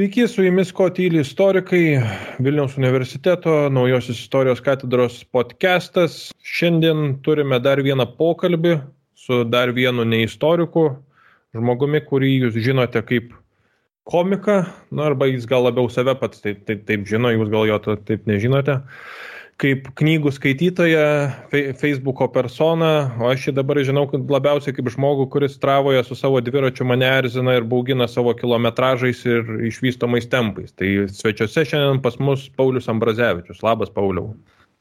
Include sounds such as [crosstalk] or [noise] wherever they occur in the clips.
Sveiki, su jumis ko tyli istorikai, Vilniaus universiteto naujosios istorijos katedros podcastas. Šiandien turime dar vieną pokalbį su dar vienu neistoriku, žmogumi, kurį jūs žinote kaip komiką, na arba jis gal labiau save pats taip, taip, taip žino, jūs gal jo taip nežinote kaip knygų skaitytoją, Facebooko personą, o aš jį dabar žinau labiausiai kaip žmogų, kuris travoje su savo dviračiu mane erzina ir baugina savo kilometražais ir išvystomais tempais. Tai svečiuose šiandien pas mus Paulius Ambrazevičius. Labas, Pauliau.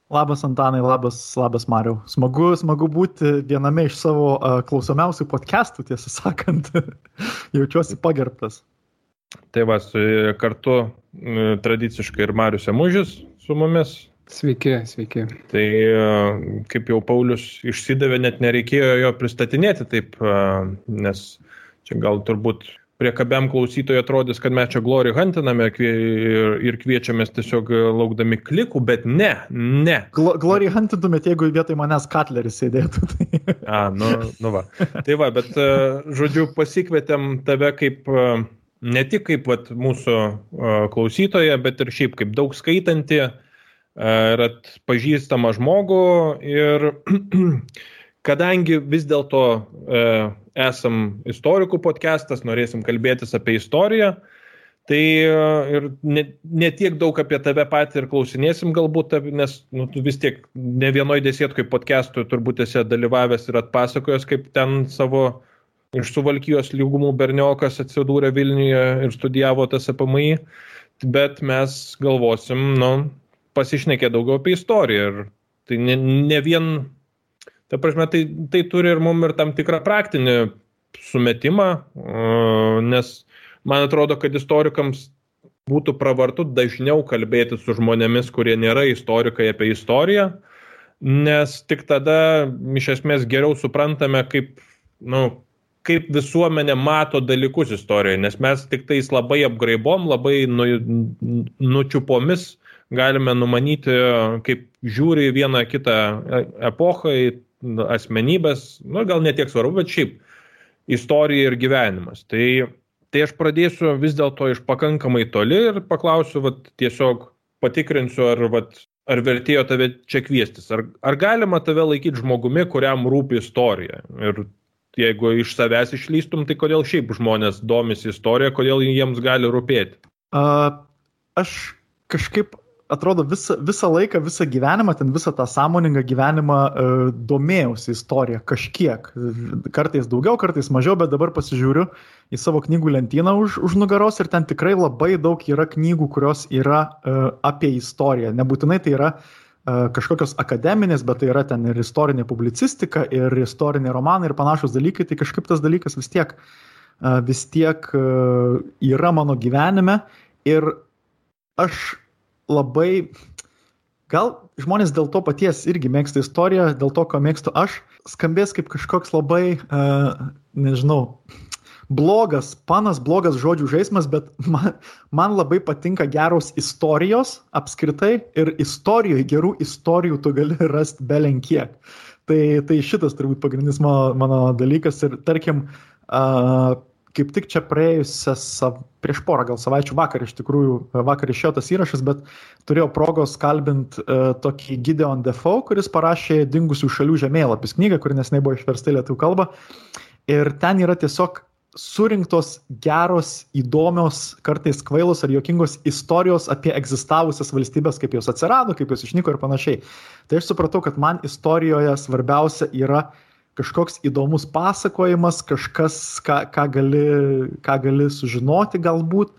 Labas, Antanai, labas, labas, Mariau. Smagu, smagu būti viename iš savo uh, klausomiausių podcastų, tiesą sakant. [laughs] Jaučiuosi pagerbtas. Tai va, su, kartu tradiciškai ir Marius Emužis su mumis. Sveiki, sveiki. Tai e, kaip jau Paulius išsidavė, net nereikėjo jo pristatinėti taip, e, nes čia gal turbūt priekabiam klausytojui atrodys, kad mes čia glori hantiname ir kviečiamės tiesiog laukdami klikų, bet ne, ne. Glo, glori hantintumėt, jeigu vietoj manęs Katleris sėdėtų. Tai... A, nu, nu va. Tai va, bet e, žodžiu, pasikvietėm tave kaip ne tik kaip vat, mūsų klausytoja, bet ir šiaip kaip daug skaitanti ir atpažįstamą žmogų ir [clears throat] kadangi vis dėlto e, esam istorikų podcastas, norėsim kalbėtis apie istoriją, tai e, ir ne, ne tiek daug apie tave patį ir klausinėsim galbūt, nes nu, tu vis tiek ne vienoje dėsėt kaip podcast'ui turbūt esi dalyvavęs ir atpasakojęs, kaip ten savo iš suvalkyjos lygumų berniokas atsidūrė Vilniuje ir studijavo tas APMI, bet mes galvosim, nu, pasišnekė daugiau apie istoriją. Ir tai ne, ne vien, ta prasme, tai, tai turi ir mum ir tam tikrą praktinį sumetimą, nes man atrodo, kad istorikams būtų pravartu dažniau kalbėti su žmonėmis, kurie nėra istorikai apie istoriją, nes tik tada iš esmės geriau suprantame, kaip, nu, kaip visuomenė mato dalykus istorijoje, nes mes tik tais labai apgraibom, labai nu, nučiupomis galime numanyti, kaip žiūri vieną kitą epochą, asmenybės, nu, gal netiek svarbu, bet šiaip istorija ir gyvenimas. Tai, tai aš pradėsiu vis dėlto iš pakankamai toli ir paklausiu, vat, tiesiog patikrinsiu, ar, vat, ar vertėjo tave čia kviestis. Ar, ar galima tave laikyti žmogumi, kuriam rūpi istorija? Ir jeigu iš savęs išlystum, tai kodėl šiaip žmonės domisi istorija, kodėl jiems gali rūpėti? Uh, aš kažkaip atrodo visą, visą laiką, visą gyvenimą, ten visą tą sąmoningą gyvenimą uh, domėjausi istoriją kažkiek. Kartais daugiau, kartais mažiau, bet dabar pasižiūriu į savo knygų lentyną už, už nugaros ir ten tikrai labai daug yra knygų, kurios yra uh, apie istoriją. Nebūtinai tai yra uh, kažkokios akademinės, bet tai yra ten ir istorinė publicistika, ir istoriniai romanai ir panašus dalykai. Tai kažkaip tas dalykas vis tiek, vis tiek yra mano gyvenime. Ir aš labai, gal žmonės dėl to paties irgi mėgsta istoriją, dėl to, ko mėgstu aš, skambės kaip kažkoks labai, uh, nežinau, blogas, panas blogas žodžių žaidimas, bet man, man labai patinka geros istorijos apskritai ir istorijoje, gerų istorijų tu gali rasti belenkiek. Tai, tai šitas turbūt pagrindinis mano, mano dalykas ir tarkim, uh, kaip tik čia praėjusias, prieš porą gal savaičių vakar iš tikrųjų, vakar išėjo tas įrašas, bet turėjau progos kalbinti uh, tokį Gideon Defoe, kuris parašė Dingusių šalių žemėlapis knygą, kuri nesnei buvo išversta lietuvių kalbą. Ir ten yra tiesiog surinktos geros, įdomios, kartais kvailos ar juokingos istorijos apie egzistavusias valstybės, kaip jos atsirado, kaip jos išnyko ir panašiai. Tai aš supratau, kad man istorijoje svarbiausia yra uh, kažkoks įdomus pasakojimas, kažkas, ką, ką, gali, ką gali sužinoti galbūt,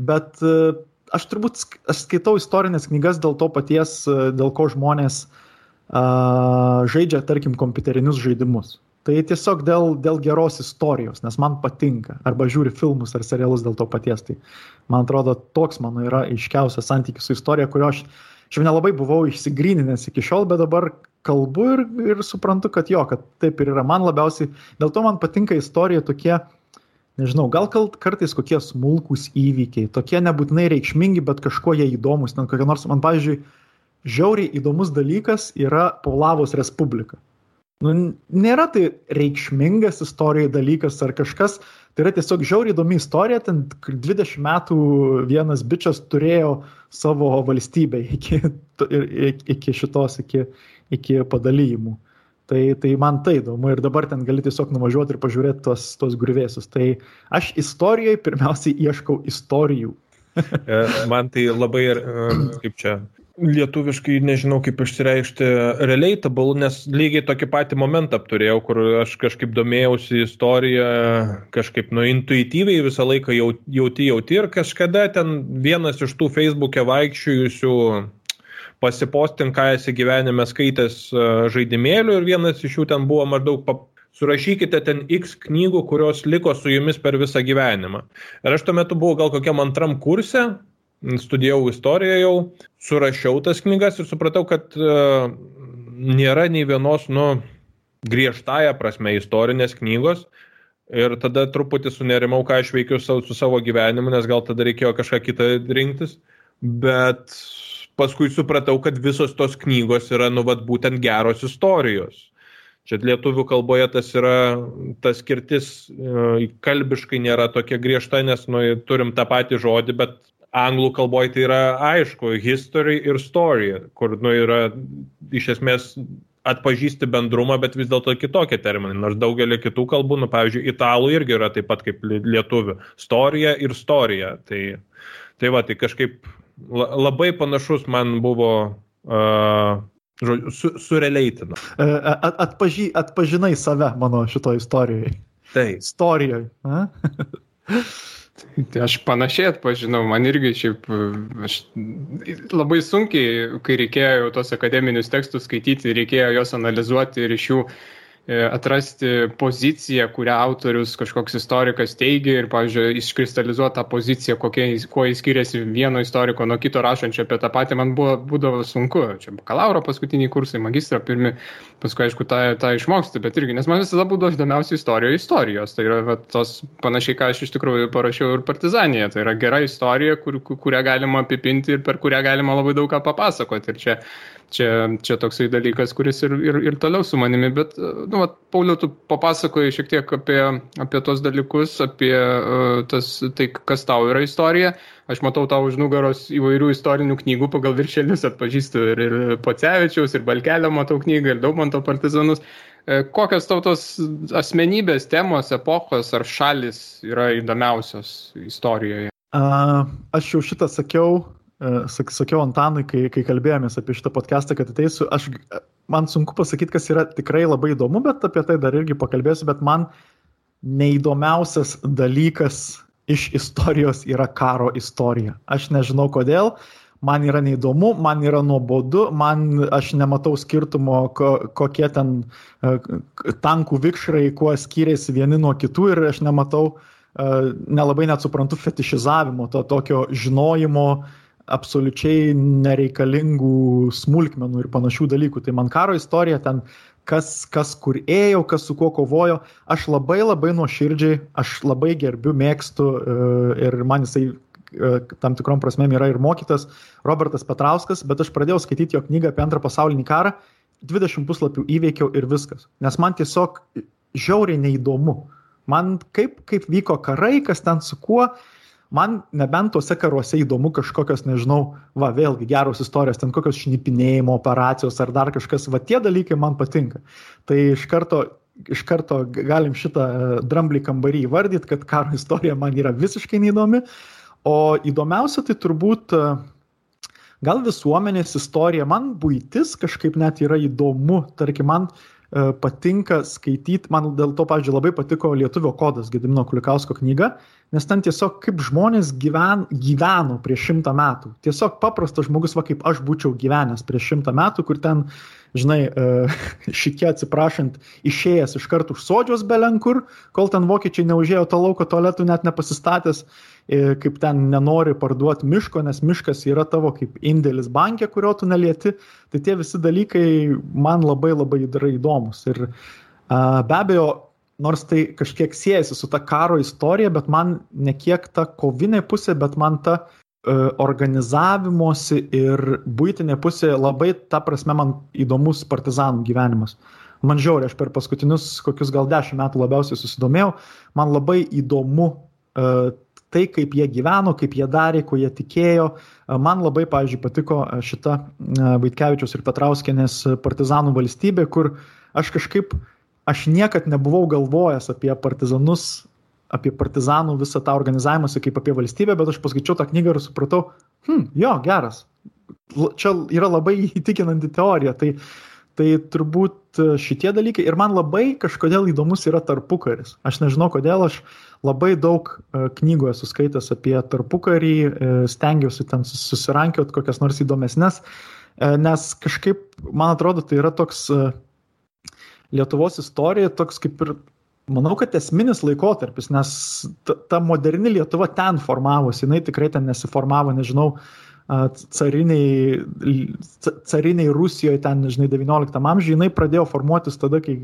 bet e, aš turbūt aš skaitau istorinės knygas dėl to paties, e, dėl ko žmonės uh, žaidžia, tarkim, kompiuterinius žaidimus. Tai tiesiog dėl, dėl geros istorijos, nes man patinka. Arba žiūri filmus ar serialus dėl to paties. Tai man atrodo, toks mano yra aiškiausias santykis su istorija, kurio aš jau nelabai buvau išsigryninęs iki šiol, bet dabar kalbu ir, ir suprantu, kad jo, kad taip ir yra. Man labiausiai, dėl to man patinka istorija tokie, nežinau, gal kartais kokie smulkūs įvykiai, tokie nebūtinai reikšmingi, bet kažkuo jie įdomus. Ten kokie nors, man, pavyzdžiui, žiauriai įdomus dalykas yra Paulavos Respublika. Nu, nėra tai reikšmingas istorijai dalykas ar kažkas, tai yra tiesiog žiauriai įdomi istorija, ten 20 metų vienas bičias turėjo savo valstybę iki, iki šitos, iki, iki padalyjimų. Tai, tai man tai įdomu ir dabar ten gali tiesiog nuvažiuoti ir pažiūrėti tos, tos grįvėsius. Tai aš istorijoje pirmiausiai ieškau istorijų. [laughs] E, man tai labai, e, kaip čia, lietuviškai nežinau kaip išsireikšti relatable, nes lygiai tokį patį momentą apturėjau, kur aš kažkaip domėjausi istoriją, kažkaip nu intuityviai visą laiką jauti jauti ir kažkada ten vienas iš tų Facebook'e vaikščiojusių pasipostink, ką esi gyvenime skaitęs e, žaidimėlių ir vienas iš jų ten buvo maždaug pap surašykite ten X knygų, kurios liko su jumis per visą gyvenimą. Ir aš tuo metu buvau gal kokiam antram kurse, studijavau istoriją jau, surašiau tas knygas ir supratau, kad uh, nėra nei vienos, nu, griežtąją prasme istorinės knygos. Ir tada truputį sunerimau, ką aš veikiu su, savo gyvenimu, nes gal tada reikėjo kažką kitą rinktis. Bet paskui supratau, kad visos tos knygos yra, nu, vad, būtent geros istorijos. Čia lietuvių kalboje tas yra, tas skirtis e, kalbiškai nėra tokia griežta, nes nu, turim tą patį žodį, bet anglų kalboje tai yra aišku, history ir story, kur nu, yra iš esmės atpažįsti bendrumą, bet vis dėlto kitokie terminai. Nors daugelį kitų kalbų, nu, pavyzdžiui, italų irgi yra taip pat kaip lietuvių. Storija ir storija. Tai, tai va, tai kažkaip labai panašus man buvo uh, Žodžiu, su, sureleitina. At, atpaži, atpažinai save mano šito istorijoje. Taip. Istorijoje. Tai aš panašiai atpažinau, man irgi šiaip aš labai sunkiai, kai reikėjo tos akademinius tekstus skaityti, reikėjo juos analizuoti ir iš jų E, atrasti poziciją, kurią autorius kažkoks istorikas teigia ir, pavyzdžiui, iškristalizuoti tą poziciją, kokie, kuo jis skiriasi vieno istoriko nuo kito rašančio apie tą patį, man buvo, būdavo sunku. Čia bakalauro paskutiniai kursai, magistro pirmi, paskui, aišku, tą, tą išmoksti, bet irgi, nes man visada būdavo įdomiausia istorija istorijos. Tai yra va, tos panašiai, ką aš iš tikrųjų parašiau ir Partizanėje. Tai yra gera istorija, kur, kurią galima apipinti ir per kurią galima labai daug ką papasakoti. Ir čia čia, čia toksai dalykas, kuris ir, ir, ir toliau su manimi, bet, nu, vat, Pauliu, tu papasakojai šiek tiek apie, apie tos dalykus, apie uh, tas, tai, kas tau yra istorija. Aš matau tau už nugaros įvairių istorinių knygų, pagal viršelius atpažįstu ir, ir Pocevičiaus, ir Balkelio matau knygą, ir Daumanto partizanus. E, kokios tautos asmenybės, temos, epochos ar šalis yra įdomiausios istorijoje? Uh, aš jau šitą sakiau E, sakiau Antanui, kai, kai kalbėjomės apie šitą podcastą, kad ateisiu, aš, man sunku pasakyti, kas yra tikrai labai įdomu, bet apie tai dar irgi pakalbėsiu, bet man neįdomiausias dalykas iš istorijos yra karo istorija. Aš nežinau kodėl, man yra neįdomu, man yra nuobodu, man aš nematau skirtumo, ko, kokie ten uh, tankų vikšrai, kuo skiriasi vieni nuo kitų ir aš nematau, nelabai net suprantu fetišizavimo, to tokio žinojimo, uh, absoliučiai nereikalingų smulkmenų ir panašių dalykų. Tai man karo istorija ten, kas, kas kur ėjo, kas su kuo kovojo, aš labai labai nuoširdžiai, aš labai gerbiu, mėgstu e, ir man jisai e, tam tikrom prasmėm yra ir mokytas Robertas Petrauskas, bet aš pradėjau skaityti jo knygą apie antrą pasaulinį karą, 20 puslapių įveikiau ir viskas, nes man tiesiog žiauriai neįdomu. Man kaip, kaip vyko karai, kas ten su kuo, uh, Man nebent tuose karuose įdomu kažkokios, nežinau, va vėlgi geros istorijos, ten kokios šnipinėjimo operacijos ar dar kažkas, va tie dalykai man patinka. Tai iš karto, iš karto galim šitą e, dramblį kambarį įvardyti, kad karo istorija man yra visiškai neįdomi. O įdomiausia tai turbūt e, gal visuomenės istorija, man būtis kažkaip net yra įdomu, tarkim, man e, patinka skaityti, man dėl to, pavyzdžiui, labai patiko Lietuvio kodas Gedimino Kulikausko knyga, nes ten tiesiog kaip žmonės gyven, gyveno prieš šimtą metų. Tiesiog paprastas žmogus, va kaip aš būčiau gyvenęs prieš šimtą metų, kur ten, žinai, e, [laughs] šikie atsiprašant, išėjęs iš karto už sodžios belenkur, kol ten vokiečiai neužėjo to lauko tualetų net nepasistatęs, e, kaip ten nenori parduoti miško, nes miškas yra tavo kaip indėlis bankė, kurio tu nelieti. Tai tie visi dalykai man labai labai yra įdomus. Ir be abejo, nors tai kažkiek siejasi su ta karo istorija, bet man ne kiek ta kovinė pusė, bet man ta organizavimosi ir būtinė pusė labai, ta prasme, man įdomus partizanų gyvenimas. man žiauriai, aš per paskutinius kokius gal dešimt metų labiausiai susidomėjau, man labai įdomu uh, tai, kaip jie gyveno, kaip jie darė, ko jie tikėjo. Man labai, pavyzdžiui, patiko šita Vaitkevičius ir Petrauskenės partizanų valstybė, kur aš kažkaip, aš niekad nebuvau galvojęs apie partizanus, apie partizanų visą tą organizavimąsi kaip apie valstybę, bet aš paskaičiau tą knygą ir supratau, hm, jo, geras. Čia yra labai įtikinanti teorija. Tai Tai turbūt e, šitie dalykai ir man labai kažkodėl įdomus yra tarpukaris. Aš nežinau kodėl, aš labai daug e, knygų esu skaitęs apie tarpukarį, e, stengiausi ten susirankiot kokias nors įdomesnės, nes kažkaip, man atrodo, tai yra toks Lietuvos istorija, toks kaip ir, manau, kad esminis laikotarpis, nes ta, moderni Lietuva ten formavosi, jinai tikrai ten nesiformavo, nežinau, cariniai, cariniai Rusijoje ten, žinai, 19 amžiuje, jinai pradėjo formuotis tada, kai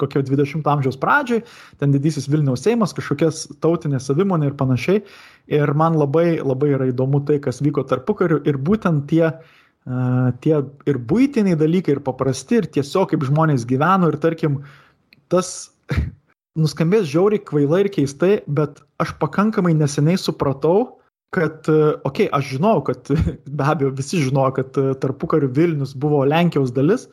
kokio 20 amžiaus pradžioj, ten didysis Vilniaus Seimas, kažkokias tautinė savimonė ir panašiai. Ir man labai, labai yra įdomu tai, kas vyko tarpu kariu ir būtent tie, tie ir būtiniai dalykai, ir paprasti, ir tiesiog kaip žmonės gyveno, ir tarkim, tas nuskambės žiauriai kvailai ir keistai, bet aš pakankamai neseniai supratau, kad, okei, okay, aš žinau, kad [laughs] be abejo visi žinojo, kad e, tarpu karių Vilnius buvo Lenkijos dalis,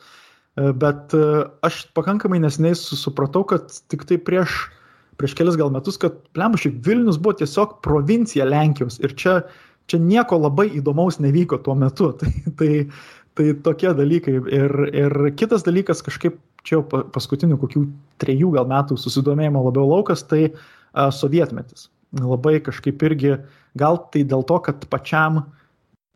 e, bet e, aš pakankamai nesiniai supratau, kad tik tai prieš, prieš kelias gal metus, kad plembušiai Vilnius buvo tiesiog provincija Lenkijos ir čia, čia nieko labai įdomaus nevyko tuo metu. [laughs] Tai, tai, tai tokie dalykai. Ir, ir kitas dalykas, kažkaip čia jau paskutinių kokių trejų gal metų susidomėjimo labiau laukas, tai a, sovietmetis. Labai kažkaip irgi uh, Gal tai dėl to, kad pačiam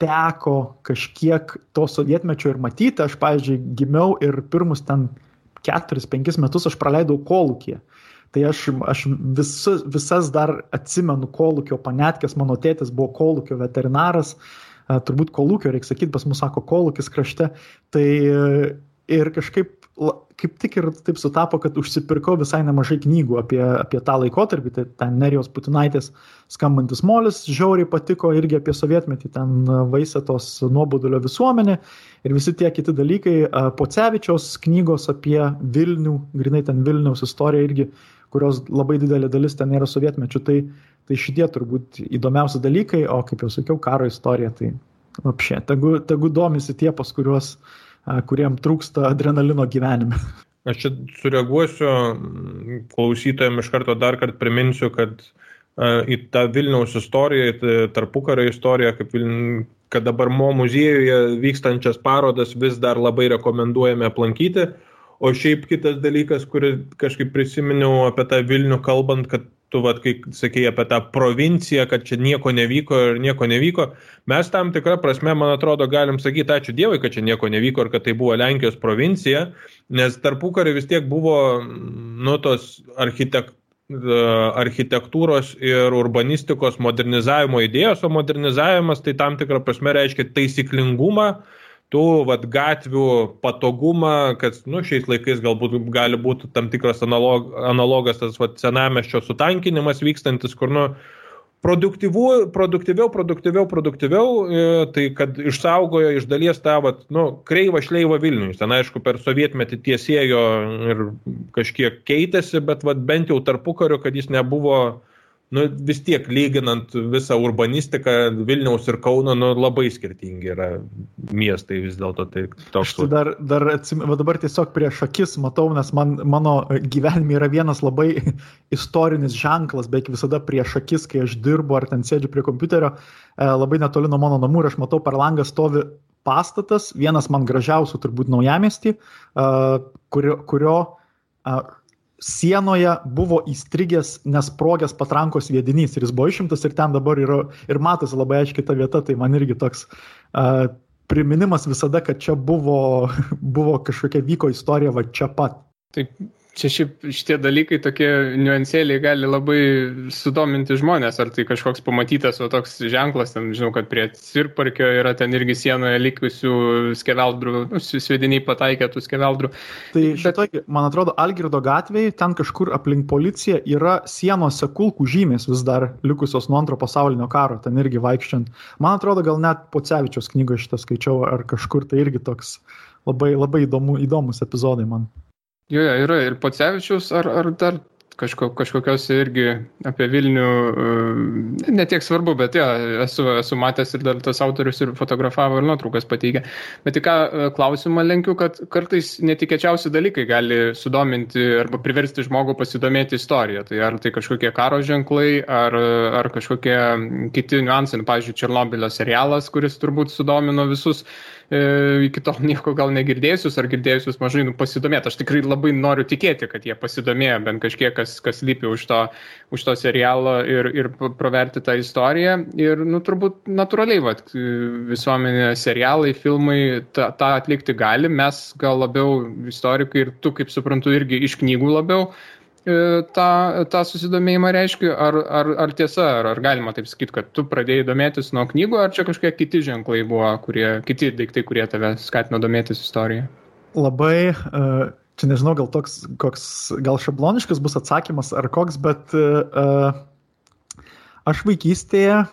teko kažkiek to sovietmečio ir matyti. Aš, pavyzdžiui, gimiau ir pirmus ten 4-5 metus aš praleidau kolūkį. Tai aš, aš visus, visas dar atsimenu kolūkio panetkės, mano tėtis buvo kolūkio veterinaras, turbūt kolūkio, reikia sakyti, pas mus sako kolūkis krašte. Tai ir kažkaip kaip tik ir taip sutapo, kad užsipirkau visai nemažai knygų apie, apie tą laikotarpį, tai ten Nerijos Putinaitės skambantis molis, žiauriai patiko irgi apie sovietmetį, ten vaisėtos nuobodulio visuomenė ir visi tie kiti dalykai. Pocevičiaus knygos apie Vilnių, grinai ten Vilniaus istoriją irgi, kurios labai didelė dalis ten yra sovietmečių, tai, tai šitie turbūt įdomiausi dalykai, o kaip jau sakiau, karo istorija, tai apšė, tegu, tegu domisi tie, pas kuriuos kuriem trūksta adrenalino gyvenime. Aš čia sureaguosiu klausytojams iš karto dar kartą priminsiu, kad į tą Vilniaus istoriją, į tarpukario istoriją, kaip Viln... kad dabar Mo muziejuje vykstančias parodas vis dar labai rekomenduojame aplankyti. O šiaip kitas dalykas, kurį kažkaip prisiminiau apie tą Vilnių kalbant, kad tu, vat, kai sakėjai apie tą provinciją, kad čia nieko nevyko ir nieko nevyko, mes tam tikrą prasme, man atrodo, galim sakyti ačiū Dievui, kad čia nieko nevyko ir kad tai buvo Lenkijos provincija, nes tarpu kari vis tiek buvo, nu, tos architek, architektūros ir urbanistikos modernizavimo idėjos, o modernizavimas tai tam tikrą prasme reiškia taisyklingumą, tų vat, gatvių patogumą, kad nu, šiais laikais galbūt gali būti tam tikras analog, analogas tas vat, senameščio sutankinimas vykstantis, kur nu, produktyviau, produktyviau, produktyviau, e, tai kad išsaugojo iš dalies tą vat, nu, kreivą šleivą Vilnius. Ten aišku per sovietmetį tiesėjo ir kažkiek keitėsi, bet vat, bent jau tarpu kariu, kad jis nebuvo nu, vis tiek lyginant visą urbanistiką Vilniaus ir Kauno, nu, labai skirtingi yra miestai vis dėlto. Tai toks. Aš tai dar, dar atsimenu, dabar tiesiog prieš akis matau, nes man, mano gyvenime yra vienas labai [laughs] istorinis ženklas, beveik visada prieš akis, kai aš dirbu ar ten sėdžiu prie kompiuterio, e, labai netoli nuo mano namų ir aš matau per langą stovi pastatas, vienas man gražiausių turbūt naujamestį, e, kurio, kurio sienoje buvo įstrigęs nesprogęs patrankos sviedinys ir jis buvo išimtas ir ten dabar yra ir matosi labai aiškiai ta vieta, tai man irgi toks uh, priminimas visada, kad čia buvo, [laughs] buvo kažkokia vyko istorija va čia pat. Taip, Čia šiaip šitie dalykai, tokie niuansėliai gali labai sudominti žmonės, ar tai kažkoks pamatytas, o toks ženklas, ten žinau, kad prie Sirparkio yra ten irgi sienoje likusių skeveldrų, nu, svediniai pataikė tų skeveldrų. Tai šitoj, Bet... man atrodo, Algirdo gatvėje, ten kažkur aplink policiją yra sienose kulkų žymės vis dar likusios nuo antro pasaulinio karo, ten irgi vaikščiant. Man atrodo, gal net Pocevičios knygoje šitą skaičiau, ar kažkur tai irgi toks labai, labai įdomu, įdomus epizodai man. Jo, yra ir Pocevičius, ar, ar dar kažko, kažkokios irgi apie Vilnių, e, netiek svarbu, bet ja, esu, esu matęs ir dar tas autorius ir fotografavo ir nuotraukas pateikė. Bet tik ką e, klausimą lenkiu, kad kartais netikėčiausi dalykai gali sudominti arba priversti žmogų pasidomėti istoriją. Tai ar tai kažkokie karo ženklai, ar, ar kažkokie kiti niuansai, nu, pavyzdžiui, Černobilio serialas, kuris turbūt sudomino visus iki tol nieko gal negirdėjusius ar girdėjusius mažai nu, pasidomėti. Aš tikrai labai noriu tikėti, kad jie pasidomėjo bent kažkiek, kas, kas lypi už to, už to serialo ir, ir praverti tą istoriją. Ir nu, turbūt natūraliai vat, visuomenė, serialai, filmai tą, atlikti gali. Mes gal labiau istorikai ir tu, kaip suprantu, irgi iš knygų labiau E, tą, tą susidomėjimą reiškia, ar, ar, ar tiesa, ar, ar galima taip sakyti, kad tu pradėjai domėtis nuo knygų, ar čia kažkokie kiti ženklai buvo, kurie, kiti daiktai, kurie tave skatino domėtis istoriją? Labai, e, čia nežinau, gal toks, koks, gal šabloniškas bus atsakymas ar koks, bet uh, aš vaikystėje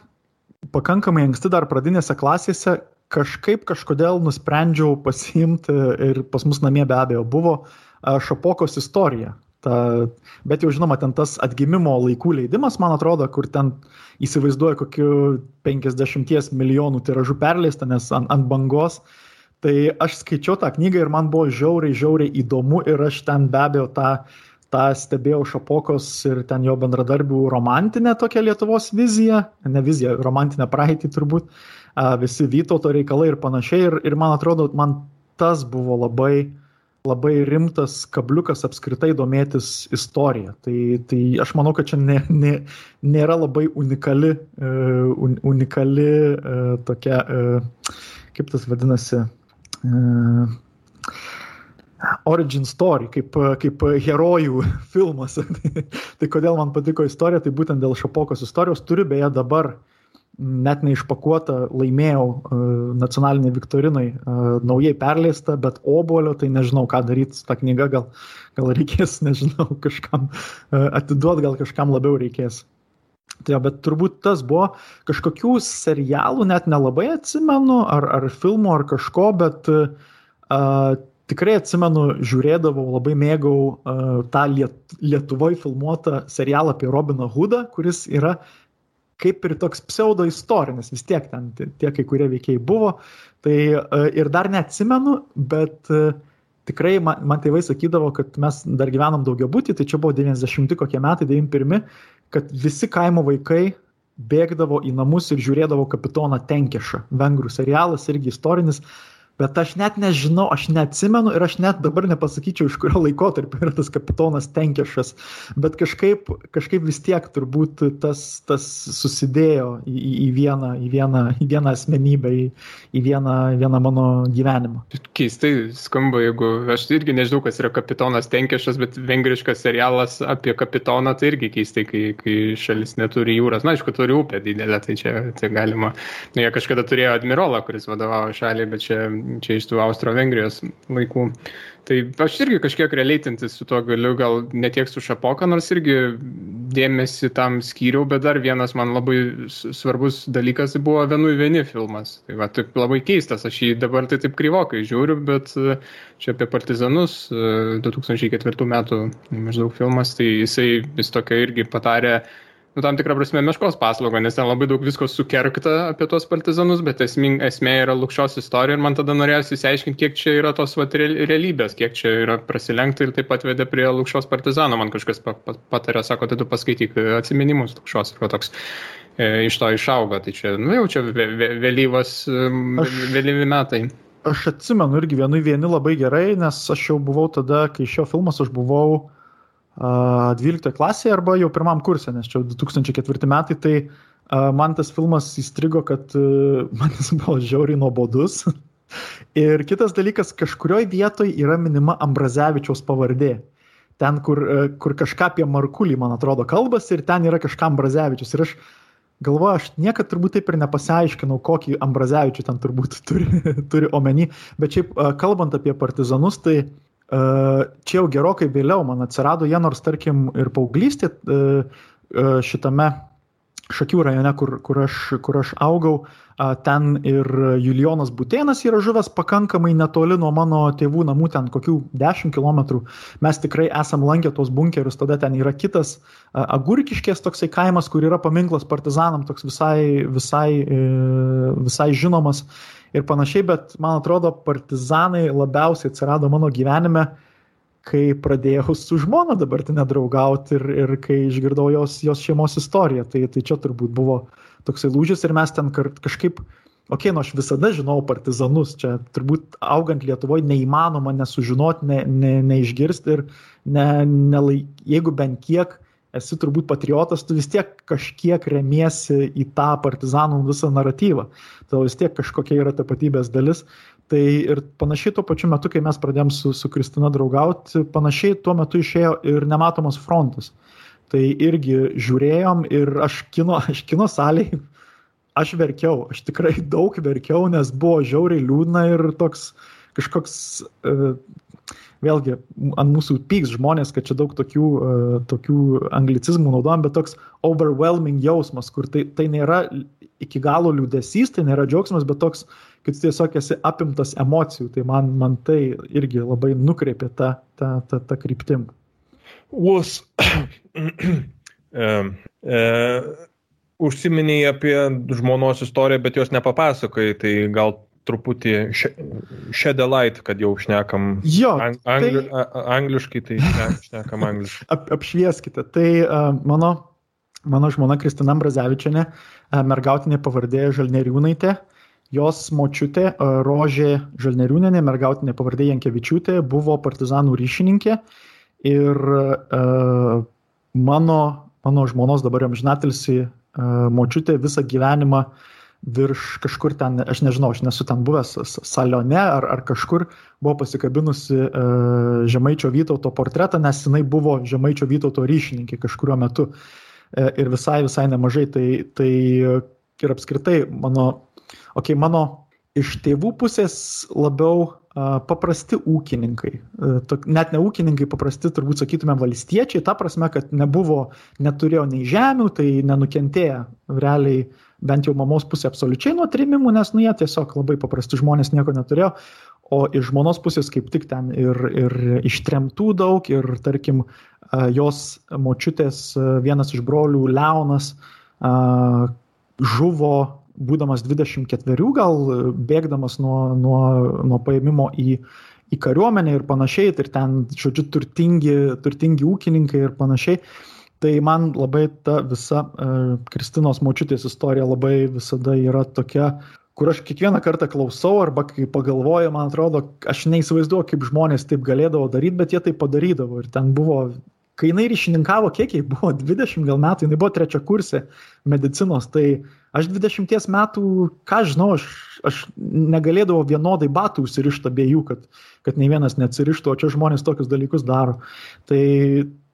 pakankamai anksti dar pradinėse klasėse kažkaip kažkodėl nusprendžiau pasiimti ir pas mus namie be abejo buvo Šapokos istorija. Ta, bet jau žinoma, ten tas atgimimo laikų leidimas, man atrodo, kur ten įsivaizduoja kokiu 50 milijonų tiražų perleista, nes ant, ant bangos. Tai aš skaičiau tą knygą ir man buvo žiauriai, žiauriai įdomu ir aš ten be abejo tą, tą stebėjau Šapokos ir ten jo bendradarbių romantinę tokią Lietuvos viziją, ne viziją, romantinę praeitį turbūt, visi Vytauto reikalai ir panašiai. Ir, ir man atrodo, man tas buvo labai, uh, labai rimtas kabliukas apskritai domėtis istorija. Tai, tai aš manau, kad čia ne, ne, nėra labai unikali, uh, un, unikali uh, tokia, uh, kaip tas vadinasi, uh, origin story, kaip, kaip herojų filmas. [laughs] tai kodėl man patiko istorija, tai būtent dėl Šapokos istorijos turiu beje dabar uh, net neišpakuota, laimėjau uh, nacionalinį Viktorinai, uh, naujai perleista, bet obolio, tai nežinau, ką daryti su ta knyga, gal, gal reikės, [laughs] nežinau, kažkam uh, atiduoti, gal kažkam labiau reikės. Tai bet turbūt tas buvo kažkokių serialų, net nelabai atsimenu, ar, ar filmų, ar kažko, bet uh, tikrai atsimenu, žiūrėdavau, labai mėgau uh, tą liet, Lietuvoje filmuotą serialą apie Robiną Hoodą, kuris yra uh, kaip ir toks pseudo istorinis, vis tiek ten tie kai kurie veikiai buvo. Tai e, ir dar neatsimenu, bet e, tikrai man, man tėvai sakydavo, kad mes dar gyvenam daugia būti, tai čia buvo 90 kokie metai, 91, kad visi kaimo vaikai bėgdavo į namus ir žiūrėdavo kapitoną Tenkešą. Vengrų serialas irgi istorinis. Uh, Bet aš net nežinau, aš neatsimenu ir aš net dabar nepasakyčiau, iš kurio laikotarpio yra tas kapitonas Tenkešas. Bet kažkaip, kažkaip vis tiek turbūt tas, tas susidėjo į, į, vieną, į, vieną, į vieną asmenybę, į, į vieną, vieną mano gyvenimą. Keistai skamba, jeigu aš irgi nežinau, kas yra kapitonas Tenkešas, bet vengriškas serialas apie kapitoną tai irgi keistai, kai, kai šalis neturi jūros. Na, aišku, turi upę didelę, tai čia tai galima. Nu, jie kažkada turėjo admirolą, kuris vadovavo šaliai, bet čia čia iš tų Austro-Vengrijos laikų. Tai aš irgi kažkiek realiaitintis su tuo galiu, gal ne tiek su Šapoka, nors irgi dėmesį tam skyriau, bet dar vienas man labai svarbus dalykas buvo Vienui vieni filmas. Tai va, taip labai keistas, aš jį dabar tai taip kryvokai žiūriu, bet e, čia apie partizanus 2004 e, metų maždaug filmas, tai jisai vis tokia irgi patarė nu, tam tikrą prasme meškos paslaugą, nes ten labai daug visko sukerkta apie tuos partizanus, bet esmė, esmė yra lūkščios istorija ir man tada norėjosi įsiaiškinti, kiek čia yra tos vat, realybės, kiek čia yra prasilenkta ir taip pat vedė prie lūkščios partizano. Man kažkas patarė, sako, tai tu paskaityk atsiminimus lūkščios ir toks e, iš to išauga. Tai čia, nu jau čia vėlyvas, vėlyvi metai. Aš atsimenu irgi vienu vieni labai gerai, nes aš jau buvau tada, kai šio filmas aš buvau 12 klasėje arba jau pirmam kursė, nes čia 2004 metai, tai man tas filmas įstrigo, kad [laughs] man jis buvo žiauriai nuobodus. [laughs] Ir kitas dalykas, kažkurioje vietoje yra minima Ambrazevičiaus pavardė. Ten, kur, kur kažką apie Markulį, man atrodo, kalbas ir ten yra kažką Ambrazevičius. Ir aš galvoju, aš niekada turbūt taip ir nepasiaiškinau, kokį Ambrazevičių ten turbūt [laughs] turi, turi omeny. Bet šiaip kalbant apie partizanus, tai uh, Čia jau gerokai vėliau man atsirado jie, nors tarkim ir paauglystė šitame Šakių rajone, kur, kur, aš, kur aš augau, ten ir Julijonas Butėnas yra žuvęs pakankamai netoli nuo mano tėvų namų, ten kokių 10 km. Mes tikrai esam lankę tos bunkerius, tada ten yra kitas Agurkiškės toksai kaimas, kur yra paminklas partizanam, toks visai, visai, e, visai žinomas ir panašiai, bet man atrodo, partizanai labiausiai atsirado mano gyvenime kai pradėjau su žmona dabartinė draugauti ir, ir kai išgirdau jos, jos šeimos istoriją. Tai, tai čia turbūt buvo toksai lūžis ir mes ten kažkaip, okei, okay, nu aš visada žinau partizanus, čia turbūt augant Lietuvoje neįmanoma nesužinoti, ne, ne, neišgirsti ir ne, ne, jeigu bent kiek esi turbūt patriotas, tu vis tiek kažkiek remiesi į tą partizanų visą naratyvą. Tai vis tiek kažkokia yra tapatybės dalis. Tai ir panašiai tuo pačiu metu, kai mes pradėjom su, su Kristina draugauti, panašiai tuo metu išėjo ir nematomas frontas. Tai irgi žiūrėjom ir aš kino, aš kino salėje, aš verkiau, aš tikrai daug verkiau, nes buvo žiauriai liūdna ir toks kažkoks uh, vėlgi ant mūsų pyks žmonės, kad čia daug tokių, uh, tokių anglicizmų naudojam, bet toks overwhelming jausmas, kur tai, tai nėra iki galo liūdėsys, tai nėra džiaugsmas, bet toks, kad tiesiog esi apimtas emocijų, tai man, man tai irgi labai nukreipė tą, tą, tą, tą kryptim. Was, [clears throat] e, e, užsiminiai apie žmonos istoriją, bet jos nepapasakai, tai gal truputį šedelait, kad jau šnekam jo, ang, angli, tai, angliškai, tai [laughs] šnekam angliškai. Ap, apšvieskite. Tai uh, mano, mano žmona Kristina Brazevičiane, uh, mergautinė pavardė Žalneriūnaitė, jos močiutė uh, Rožė Žalneriūnenė, mergautinė pavardė Jankevičiūtė, buvo partizanų ryšininkė ir uh, mano, mano žmonos dabar amžinatilsi uh, močiutė visą gyvenimą uh, virš kažkur ten, aš nežinau, aš nesu ten buvęs salione ar, ar kažkur, buvo pasikabinusi uh, Žemaičio Vytauto portretą, nes jinai buvo Žemaičio Vytauto ryšininkė kažkurio metu uh, ir visai, visai nemažai. Tai, tai ir apskritai mano, okay, mano iš tėvų pusės labiau uh, paprasti ūkininkai. To, net ne ūkininkai, paprasti, turbūt sakytume, valstiečiai, ta prasme, kad nebuvo, neturėjo nei žemių, tai nenukentėjo realiai bent jau mamos pusė absoliučiai nuo trimimų, nes nu, jie tiesiog labai paprasti žmonės nieko neturėjo, o iš žmonos pusės kaip tik ten ir, ir ištremtų daug, ir tarkim jos močiutės vienas iš brolių Leonas žuvo būdamas 24 gal, bėgdamas nuo, nuo, nuo paėmimo į, į kariuomenę ir panašiai, ir ten, žodžiu, turtingi, turtingi ūkininkai ir panašiai. Uh, Tai man labai ta visa uh, Kristinos močiutės istorija labai visada yra tokia, kur aš kiekvieną kartą klausau arba kai pagalvoju, man atrodo, aš neįsivaizduoju, kaip žmonės taip galėdavo daryti, bet jie tai padarydavo. Ir ten buvo, kai jinai ryšininkavo, kiek jai buvo, [laughs] 20 gal metų, jinai buvo trečia kursė medicinos, tai aš 20 metų, ką žinau, aš, aš negalėdavau vienodai batų užsirišti abiejų, kad, kad nei vienas neatsirištų, o čia žmonės tokius dalykus daro. Tai,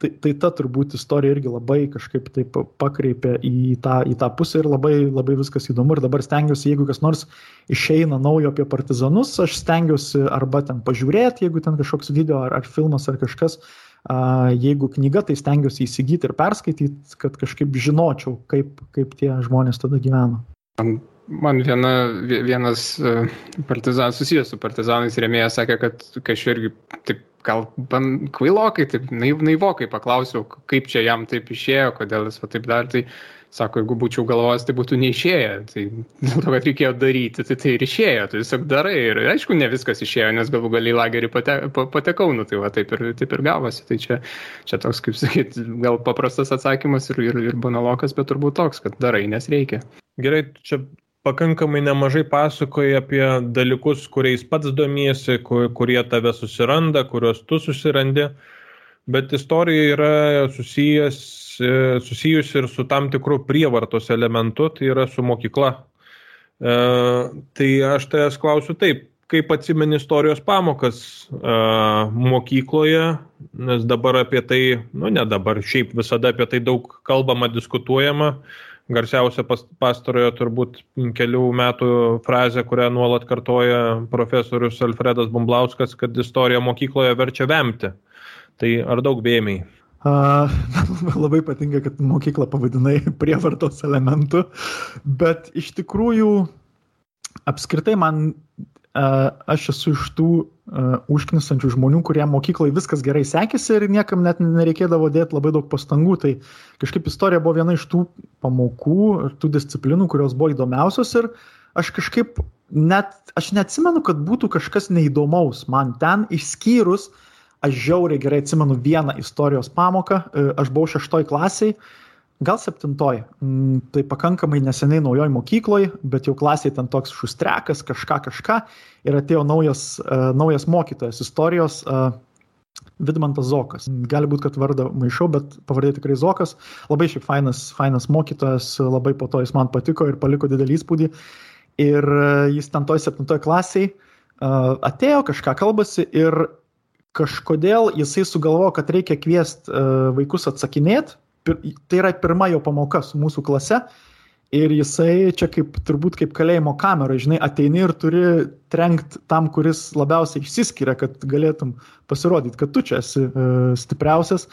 tai, tai ta turbūt istorija irgi labai kažkaip taip pakreipė į tą, į tą pusę ir labai, labai viskas įdomu. Ir dabar stengiuosi, jeigu kas nors išeina naujo apie partizanus, aš stengiuosi arba ten pažiūrėti, jeigu ten kažkoks video ar, ar filmas ar kažkas, jeigu knyga, tai stengiuosi įsigyti ir perskaityti, kad kažkaip žinočiau, kaip, kaip tie žmonės tada gyveno. Man viena, vienas e, partizanas susijęs su partizanais remėjas sakė, kad kažkaip irgi taip gal kvailokai, taip naiv, naivokai paklausiau, kaip čia jam taip išėjo, kodėl jis va taip dar, tai sako, jeigu būčiau galvojęs, tai būtų neišėję, tai [laughs] dėl to, kad reikėjo daryti, tai tai ir išėjo, tai tiesiog darai ir aišku, ne viskas išėjo, nes galų gali į lagerį pate, patekau, nu tai va taip ir, taip ir gavosi, tai čia, čia toks, kaip sakyt, gal paprastas atsakymas ir, ir, ir banalokas, bet turbūt toks, kad darai, nes reikia. Gerai, čia pakankamai nemažai pasakoji apie dalykus, kuriais pats domiesi, kur, kurie tave susiranda, kuriuos tu susirandi, bet istorija yra susijęs, susijusi ir su tam tikru prievartos elementu, tai yra su mokykla. E, tai aš tavęs klausiu taip, kaip atsimeni istorijos pamokas e, mokykloje, nes dabar apie tai, nu ne dabar, šiaip visada apie tai daug kalbama, diskutuojama. E, garsiausia pas, pastarojo turbūt kelių metų frazė, kurią nuolat kartoja profesorius Alfredas Bumblauskas, kad istorija mokykloje verčia vemti. Tai ar daug vėmiai? Uh, labai patinka, kad mokyklą pavadinai [laughs] prievartos elementu, bet iš tikrųjų apskritai man aš esu iš tų uh, užknisančių žmonių, kurie mokykloje viskas gerai sekėsi ir niekam net nereikėdavo dėti labai daug pastangų. Tai kažkaip istorija buvo viena iš tų pamokų ir tų disciplinų, kurios buvo įdomiausios ir aš kažkaip net, aš neatsimenu, kad būtų kažkas neįdomaus man ten, išskyrus uh, Aš žiauriai gerai atsimenu vieną istorijos pamoką, e, aš buvau šeštoj klasiai, gal septintoj, tai pakankamai neseniai naujoj mokykloje, bet jau klasiai ten toks šustrekas, kažką kažką, ir atėjo naujas, uh, naujas mokytojas istorijos. Uh, Vidmantas Zokas. Gali būti, kad vardą maišau, bet pavardė tikrai Zokas. Labai šiaip fainas, fainas mokytojas, labai po to jis man patiko ir paliko didelį įspūdį. Ir jis ten toj septintoje klasėje uh, atėjo, kažką kalbasi ir kažkodėl jisai sugalvojo, kad reikia kviesti uh, vaikus atsakinėti. Tai yra pirma jo pamoka su mūsų klase. Ir jisai čia kaip turbūt kaip kalėjimo kamera, žinai, ateini ir turi trenkti tam, kuris labiausiai išsiskiria, kad galėtum pasirodyti, kad tu čia esi uh, stipriausias.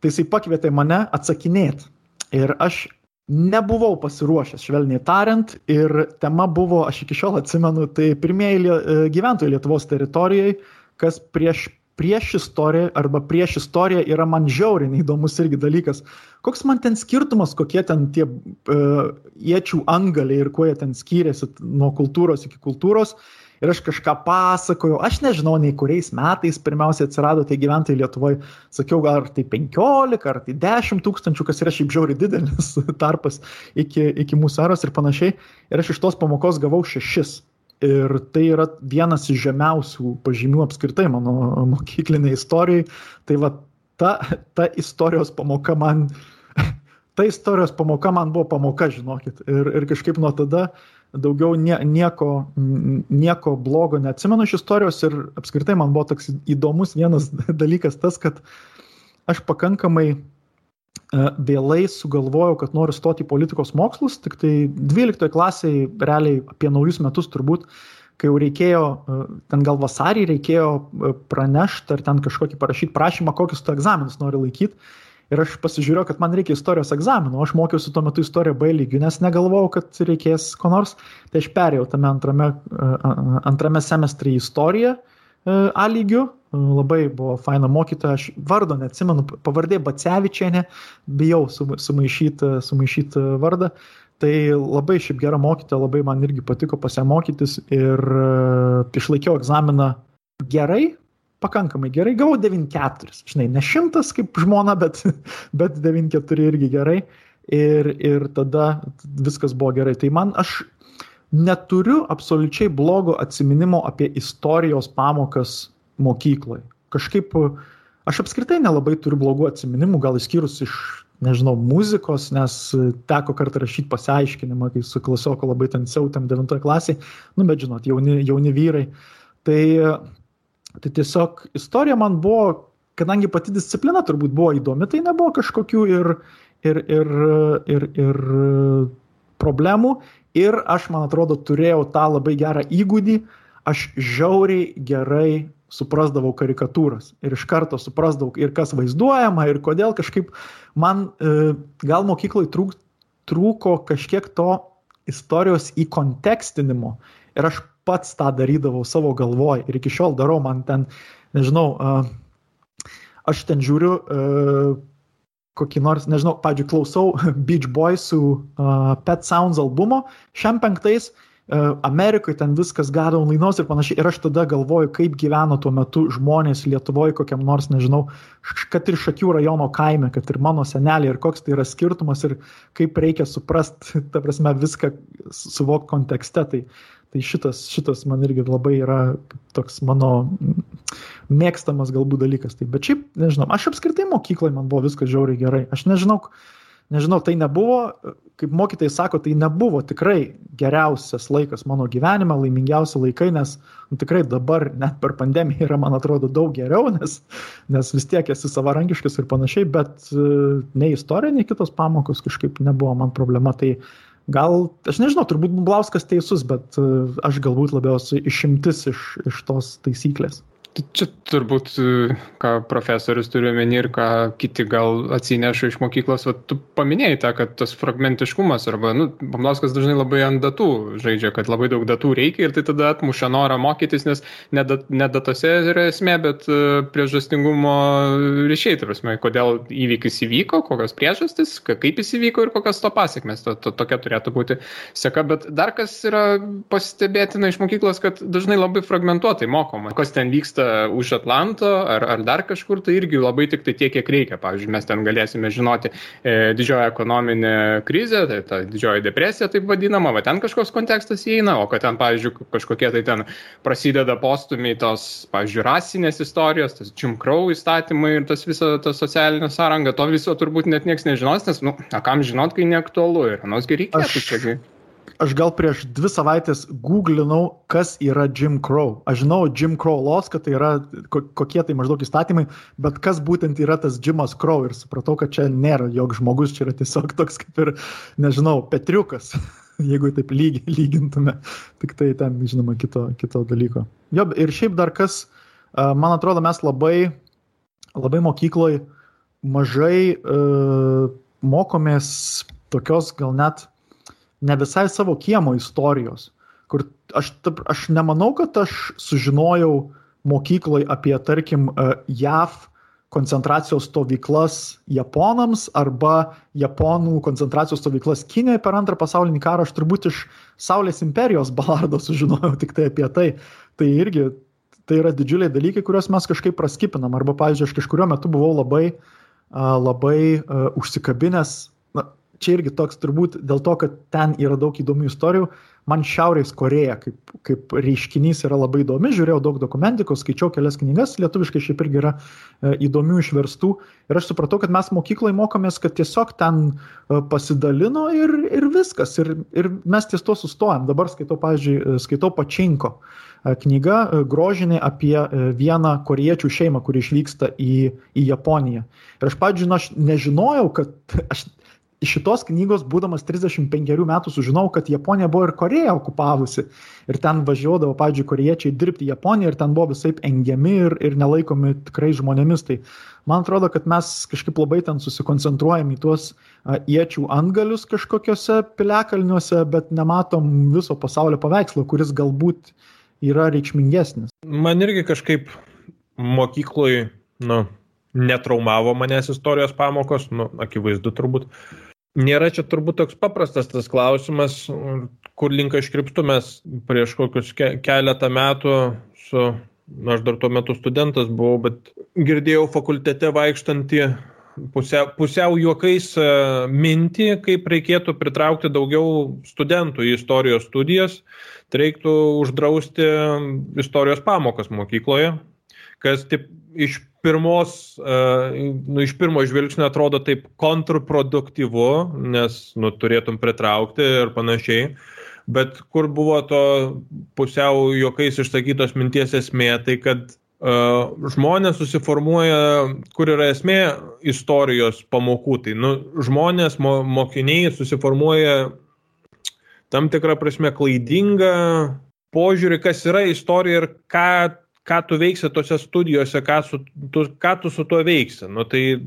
Tai jisai pakvietė mane atsakinėti. Ir aš nebuvau pasiruošęs, švelniai tariant, ir tema buvo, aš iki šiol atsimenu, tai pirmieji e, gyventojai Lietuvos teritorijoje, kas prieš prieš istoriją arba prieš istoriją yra man žiauriai neįdomus irgi dalykas. Koks man ten skirtumas, kokie ten tie uh, iečių angaliai ir kuo jie ten skyrėsi nuo kultūros iki kultūros. Ir aš kažką pasakojau, aš nežinau, nei kuriais metais pirmiausia atsirado tie gyventojai Lietuvoje. Sakiau, ar tai 15, ar tai 10 tūkstančių, kas yra šiaip žiauriai didelis [laughs] tarpas iki, iki mūsų eros ir panašiai. Ir aš iš tos pamokos gavau šešis. Ir tai yra vienas iš žemiausių pažymių apskritai mano mokykliniai istorijai. Tai va ta, ta istorijos pamoka man, [laughs] ta istorijos pamoka man buvo pamoka, žinokit. Ir, ir kažkaip nuo tada daugiau nie, nieko, nieko blogo neatsimenu iš istorijos ir apskritai man buvo toks įdomus vienas [laughs] dalykas tas, kad aš pakankamai vėlai sugalvojau, kad noriu stoti į politikos mokslus, tik tai 12 klasiai, realiai apie naujus metus turbūt, kai jau reikėjo, e, ten gal vasarį reikėjo e, pranešti ar ten kažkokį parašyti prašymą, kokius tu egzaminus nori laikyti. Ir aš pasižiūrėjau, kad man reikia istorijos egzaminų, aš mokiausi tuo metu istoriją B lygių, nes negalvojau, kad reikės ko nors. Tai aš perėjau tame antrame, antrame semestre į istoriją A lygių, Labai buvo faina mokytoja, aš vardo neatsimenu, pavardė Bacevičiane, bijau sumaišyti sumaišyt vardą. Tai labai šiaip gera mokytoja, labai man irgi patiko pasimokytis ir uh, išlaikiau egzaminą gerai, pakankamai gerai, gavau 9-4, žinai, ne šimtas kaip žmona, bet, [laughs] bet 9-4 irgi gerai. Ir, ir tada viskas buvo gerai. Tai man aš neturiu absoliučiai blogo atsiminimo apie istorijos pamokas mokykloje. Kažkaip aš apskritai nelabai turiu blogų atsiminimų, gal išskyrus iš, nežinau, muzikos, nes teko kartą rašyti pasiaiškinimą, kai su klasioku labai ten siautėm 9 klasiai, nu bet žinot, jauni, jauni vyrai. Tai, tai tiesiog istorija man buvo, kadangi pati disciplina turbūt buvo įdomi, tai nebuvo kažkokių ir, ir, ir, ir, ir problemų. Ir aš, man atrodo, turėjau tą labai gerą įgūdį, aš žiauriai gerai suprasdavau karikatūras ir iš karto suprasdavau ir kas vaizduojama ir kodėl kažkaip man e, gal mokyklai trūk, trūko kažkiek to istorijos įkontekstinimo. Ir aš pats tą darydavau savo galvoj ir iki šiol darau, man ten, nežinau, e, aš ten žiūriu e, kokį nors, nežinau, pavyzdžiui, klausau Beach Boysų uh, Pet Sounds albumo, šiam penktais E, Amerikoje ten viskas gada onlainos ir panašiai. Ir aš tada galvoju, kaip gyveno tuo metu žmonės Lietuvoje kokiam nors, nežinau, kad ir Šakių rajono kaime, kad ir mano senelė ir koks tai yra skirtumas ir kaip reikia suprasti, [laughs] ta prasme, viską suvokti kontekste. Tai, tai šitas, šitas man irgi labai yra toks mano mėgstamas galbūt dalykas. Tai, bet šiaip, nežinau, aš apskritai mokykloje man buvo viskas žiauriai gerai. Aš nežinau, nežinau, tai nebuvo, kaip mokytai sako, tai nebuvo tikrai geriausias laikas mano gyvenime, laimingiausi laikai, nes nu, tikrai dabar net per pandemiją yra, man atrodo, daug geriau, nes, nes vis tiek esi savarankiškas ir panašiai, bet e, nei istorija, nei kitos pamokos kažkaip nebuvo man problema. Tai gal, aš nežinau, turbūt Blauskas teisus, bet e, aš galbūt labiausiai išimtis iš, iš tos taisyklės. Čia turbūt, e, ką profesorius turi omeny ir ką kiti gal atsineša iš mokyklos, va, tu paminėjai tą, kad tas fragmentiškumas arba, nu, Pamlauskas dažnai labai ant datų žaidžia, kad labai daug datų reikia ir tai tada atmuša norą mokytis, nes ne, dat, ne datose yra esmė, bet uh, priežastingumo ryšiai, prasme, kodėl įvykis įvyko, kokios priežastys, kaip jis įvyko ir kokios to pasiekmes, to, to, tokia turėtų būti seka, bet dar kas yra pastebėtina iš mokyklos, kad dažnai labai fragmentuotai mokoma, kas ten vyksta vyksta už Atlanto ar, ar dar kažkur, tai irgi labai tik tai tiek, kiek reikia. Pavyzdžiui, mes ten galėsime žinoti e, didžioją ekonominę krizę, tai ta didžioji depresija taip vadinama, va ten kažkoks kontekstas įeina, o kad ten, pavyzdžiui, kažkokie tai ten prasideda postumiai tos, pavyzdžiui, rasinės istorijos, tas Jim Crow įstatymai ir tas visa ta socialinė sąranga, to viso turbūt net niekas nežinos, nes, nu, a kam žinot, kai neaktualu ir, nors gerai Aš... čia aš gal prieš dvi savaitės googlinau, kas yra Jim Crow. Aš žinau Jim Crow laws, kad tai yra kokie tai maždaug įstatymai, bet kas būtent yra tas Jimas Crow ir supratau, kad čia nėra jog žmogus, čia yra tiesiog toks kaip ir, nežinau, Petriukas, [laughs] jeigu taip lygi, lygintume, tik tai ten, žinoma, kito, kito dalyko. Jo, ir šiaip dar kas, man atrodo, mes labai, labai mokykloje mažai uh, mokomės tokios gal net ne visai savo kiemo istorijos, kur aš, aš nemanau, kad aš sužinojau mokykloje apie, tarkim, e, JAV koncentracijos stovyklas japonams arba japonų koncentracijos stovyklas Kinijoje per antrą pasaulinį karą, aš turbūt iš Saulės imperijos balardo sužinojau [laughs] tik tai apie tai. Tai irgi tai yra didžiuliai dalykai, kuriuos mes kažkaip praskipinam. Arba, pavyzdžiui, aš kažkurio metu buvau labai, labai užsikabinęs čia irgi toks turbūt dėl to, kad ten yra daug įdomių istorijų. Man Šiaurės Koreja kaip, kaip reiškinys yra labai įdomi, žiūrėjau daug dokumentikos, skaičiau kelias knygas, lietuviškai šiaip irgi yra e, įdomių išverstų. Ir aš supratau, kad mes mokykloje mokomės, kad tiesiog ten e, pasidalino ir, ir viskas. Ir, ir mes ties to sustojam. Dabar skaitau, pavyzdžiui, e, skaitau Pačinko knyga grožinė apie vieną koriečių šeimą, kuri išvyksta į, į Japoniją. Ir aš, pavyzdžiui, nu, aš nežinojau, kad [laughs] aš iš šitos knygos, būdamas 35 metų, sužinau, kad Japonija buvo ir Koreja okupavusi. Ir ten važiuodavo, pavyzdžiui, koriečiai dirbti į Japoniją ir ten buvo visai engiami ir, ir nelaikomi tikrai žmonėmis. Tai man atrodo, kad mes kažkaip labai ten susikoncentruojam į tuos iečių antgalius kažkokiuose piliakalniuose, bet nematom viso pasaulio paveikslo, kuris galbūt yra reikšmingesnis. Man irgi kažkaip mokykloje, nu, netraumavo manęs istorijos pamokos, nu, akivaizdu turbūt. Nėra čia turbūt toks paprastas tas klausimas, kur link aš krypstu. Mes prieš kokius ke keletą metų su, na, aš dar tuo metu studentas buvau, bet girdėjau fakultete vaikštantį pusiau, pusiau juokais e, mintį, kaip reikėtų pritraukti daugiau studentų į istorijos studijas, tai reiktų uždrausti istorijos pamokas mokykloje, kas taip iš pirmos, uh, nu, iš pirmo žvilgsnio atrodo taip kontraproduktyvu, nes nu, turėtum pritraukti ir panašiai. Bet kur buvo to pusiau juokais išsakytos minties esmė, tai kad uh, žmonės susiformuoja, kur yra esmė istorijos pamokų. Tai nu, žmonės, mo, mokiniai susiformuoja tam tikrą prasme klaidingą požiūrį, kas yra istorija ir ką ką tu veiksi tose studijose, ką, su, tu, ką tu su tuo veiksi. Nu, tai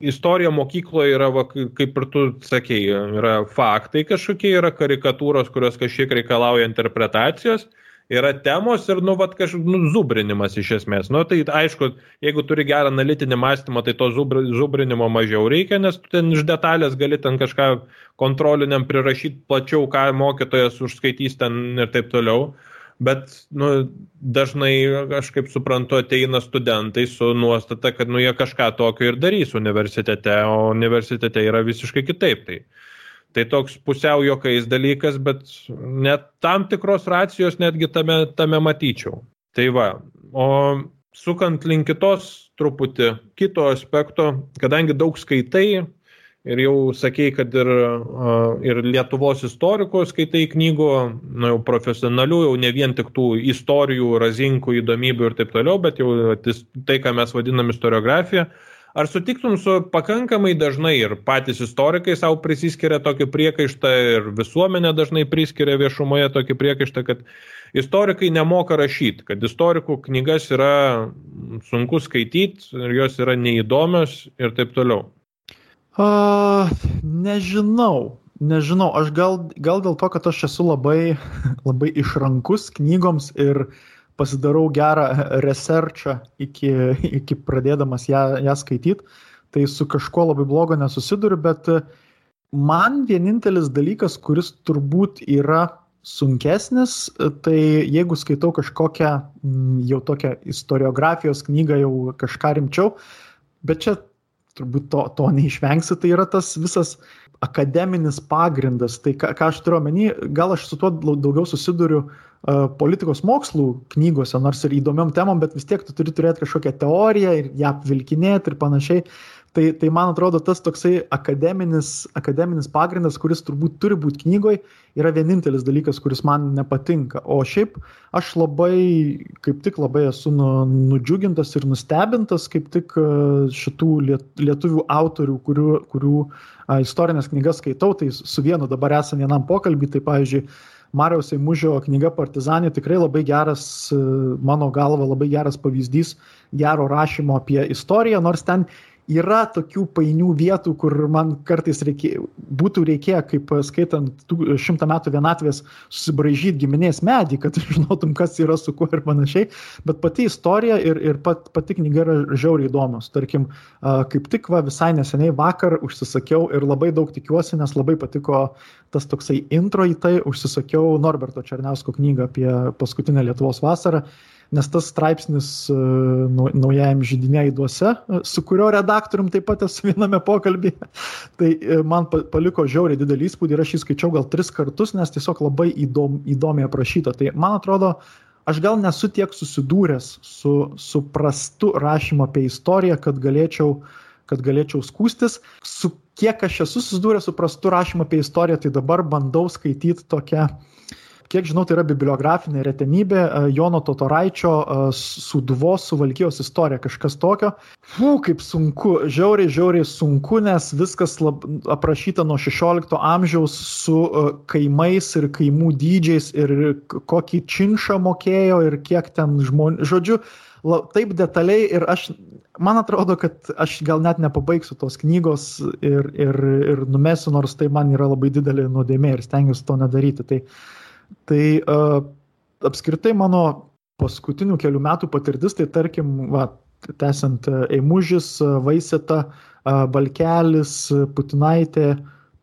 istorija mokykloje yra, va, kaip ir tu sakėjai, yra faktai kažkokie, yra karikatūros, kurios kažkiek reikalauja interpretacijos, yra temos ir, nu, va, kažkoks nu, zubrinimas iš esmės. Nu, tai aišku, jeigu turi gerą analitinį mąstymą, tai to zubrinimo mažiau reikia, nes tu ten iš detalės gali ten kažką kontroliniam prirašyti plačiau, ką mokytojas užskaitys ten ir taip toliau bet nu, dažnai, aš kaip suprantu, ateina studentai su nuostata, kad nu, jie kažką tokio ir darys universitete, o universitete yra visiškai kitaip. Tai, tai toks pusiau jokais dalykas, bet net tam tikros racijos netgi tame, tame matyčiau. Tai va, o sukant link kitos truputį kito aspekto, kadangi daug skaitai, ir jau sakei, kad ir, ir Lietuvos istorikų skaitai knygų, na, jau profesionalių, jau ne vien tik tų istorijų, razinkų, įdomybių ir taip toliau, bet jau tai, ką mes vadinam istoriografija. ar sutiktum su pakankamai dažnai ir patys istorikai savo prisiskiria tokį priekaištą ir visuomenė dažnai priskiria viešumoje tokį priekaištą, kad istorikai nemoka rašyti, kad istorikų knygas yra sunku skaityti ir jos yra neįdomios ir taip toliau. Uh, nežinau, nežinau, aš gal, gal dėl to, kad aš esu labai, [laughs] labai išrankus knygoms ir pasidarau gerą researchą iki, iki pradėdamas ją, ją skaityti, tai su kažkuo labai blogo nesusiduriu, bet man vienintelis dalykas, kuris turbūt yra sunkesnis, tai jeigu skaitau kažkokią jau tokią istoriografijos knygą, jau kažką rimčiau, bet čia turbūt to, to neišvengsi, tai yra tas visas akademinis pagrindas. Tai ką, ką aš turiu omeny, gal aš su tuo daugiau susiduriu uh, politikos mokslų knygose, nors ir įdomiom temom, bet vis tiek tu turi turėti kažkokią teoriją ir ją vilkinėti ir panašiai. Tai, tai man atrodo, tas toksai akademinis, akademinis pagrindas, kuris turbūt turi būti knygoje, yra vienintelis dalykas, kuris man nepatinka. O šiaip aš labai, kaip tik labai esu nu, nudžiugintas ir nustebintas, kaip tik e, šitų lietuvių autorių, kurių, kurių istorinės knygas skaitau, tai su vienu dabar esame vienam pokalbį, tai pavyzdžiui, Mariaus Eimužio knyga Partizanė tikrai labai geras, e, mano galva, labai geras pavyzdys gero rašymo apie istoriją, nors ten yra tokių painių vietų, kur man kartais reikė, būtų reikėję, kaip skaitant šimtą metų vienatvės, susibražyti giminės medį, kad žinotum, kas yra su kuo ir panašiai, bet pati istorija ir, ir pat, pati knyga yra žiauriai įdomus. Tarkim, kaip tik va, visai neseniai vakar užsisakiau ir labai daug tikiuosi, nes labai patiko tas toksai intro į tai, užsisakiau Norberto Černiausko knygą apie paskutinę Lietuvos vasarą nes tas straipsnis e, naujajam žydinė įduose, e, su kurio redaktorium taip pat esu viename pokalbėje, [laughs] tai e, man paliko žiauriai didelį įspūdį ir aš jį skaičiau gal tris kartus, nes tiesiog labai įdom, įdomiai aprašyta. Tai man atrodo, aš gal nesu tiek susidūręs su, su prastu rašymu apie istoriją, kad galėčiau kad galėčiau skūstis. Su kiek aš esu susidūręs su prastu rašymu apie istoriją, tai dabar bandau skaityti tokią uh, kiek žinau, tai yra bibliografinė retenybė e, Jono Totoraičio e, Suduvos suvalkijos istorija, kažkas tokio. Fū, kaip sunku, žiauriai, žiauriai sunku, nes viskas lab, aprašyta nuo 16 amžiaus su e, kaimais ir kaimų dydžiais ir kokį činšą mokėjo ir kiek ten žmonių. Žodžiu, la, taip detaliai ir aš, man atrodo, kad aš gal net nepabaigsiu tos knygos ir, ir, ir numesiu, nors tai man yra labai didelė nuodėmė ir stengiuosi to nedaryti. Tai, uh, Tai uh, apskritai mano paskutinių kelių metų patirtis, tai tarkim, va, tęsiant Eimužis, Vaiseta, Balkelis, Putinaitė,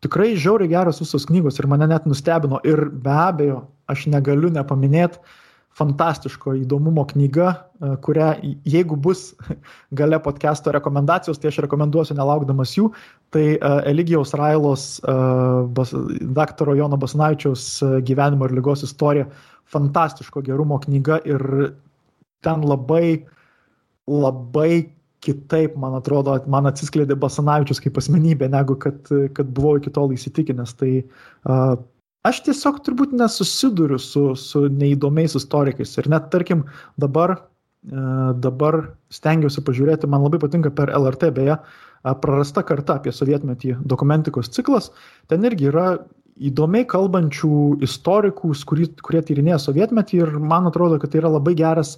tikrai žiauriai geros visos knygos ir mane net nustebino. Ir be abejo, aš negaliu nepaminėti fantastiško įdomumo knyga, kurią jeigu bus [laughs] gale podcast'o rekomendacijos, tai aš rekomenduosiu nelaukdamas jų, tai e, Eligijaus Railos, e, bas, daktaro Jono Basnaičiaus gyvenimo ir lygos istorija, fantastiško gerumo knyga ir ten labai, labai kitaip, man atrodo, man atsiskleidė Basanavičius kaip asmenybė, negu kad, kad buvau iki tol įsitikinęs. Tai uh, aš tiesiog turbūt nesusiduriu su, su neįdomiais istorikais. Ir net, tarkim, dabar, e, dabar stengiuosi pažiūrėti, man labai patinka per LRT, beje, prarasta karta apie sovietmetį dokumentikos ciklas. Ten irgi yra įdomiai kalbančių istorikų, kurie, kurie tyrinėja sovietmetį ir man atrodo, kad tai yra labai geras,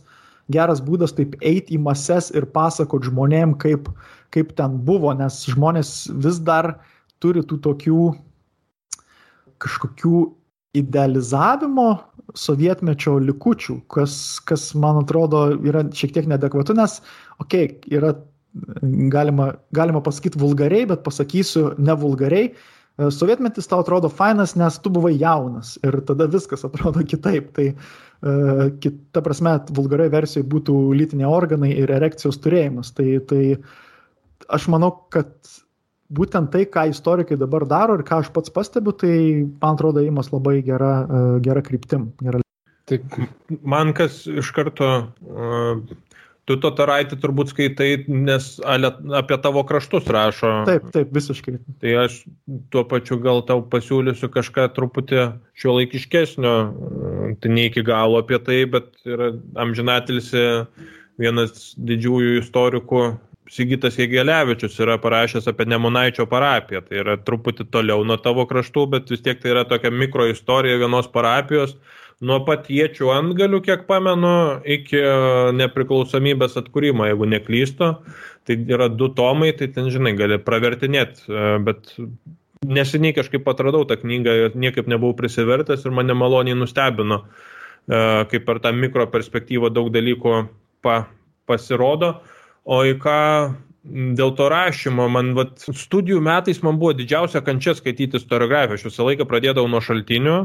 geras būdas taip eiti į mases ir pasakot žmonėm, kaip, kaip ten buvo, nes žmonės vis dar turi tų tokių kažkokių idealizavimo sovietmečio likučių, kas, kas man atrodo yra šiek tiek nedekvatu, nes, okei, okay, yra galima, galima pasakyti vulgariai, bet pasakysiu ne vulgariai. Sovietmetis tau atrodo fainas, nes tu buvai jaunas ir tada viskas atrodo kitaip. Tai uh, kita prasme, vulgariai versijoje būtų lytiniai organai ir erekcijos turėjimas. Tai, tai aš manau, kad būtent tai, ką istorikai dabar daro ir ką aš pats stebiu, tai man atrodo įimas labai gera, e, gera kryptim. Gera... Taip, man kas iš karto, uh, tu to taraitį turbūt skaitai, nes apie tavo kraštus rašo. Taip, taip, visiškai. Tai aš tuo pačiu gal tau pasiūlysiu kažką truputį šio laikiškesnio, tai ne iki galo apie tai, bet yra amžinatilsi vienas didžiųjų istorikų Sigitas Jėgelevičius yra parašęs apie Nemunaičio parapiją. Tai yra truputį toliau nuo tavo kraštų, bet vis tiek tai yra tokia mikroistorija vienos parapijos. Nuo pat jėčių antgalių, kiek pamenu, iki nepriklausomybės atkūrimo, jeigu neklysto. Tai yra du tomai, tai ten, žinai, gali pravertinėti, bet neseniai kažkaip atradau tą knygą, niekaip nebuvau prisivertęs ir mane maloniai nustebino, kaip per tą mikro perspektyvą daug dalykų pa, pasirodo. O į ką dėl to rašymo, man vat, studijų metais man buvo didžiausia kančia skaityti istoriografiją. Aš visą laiką pradėdavau nuo šaltinių,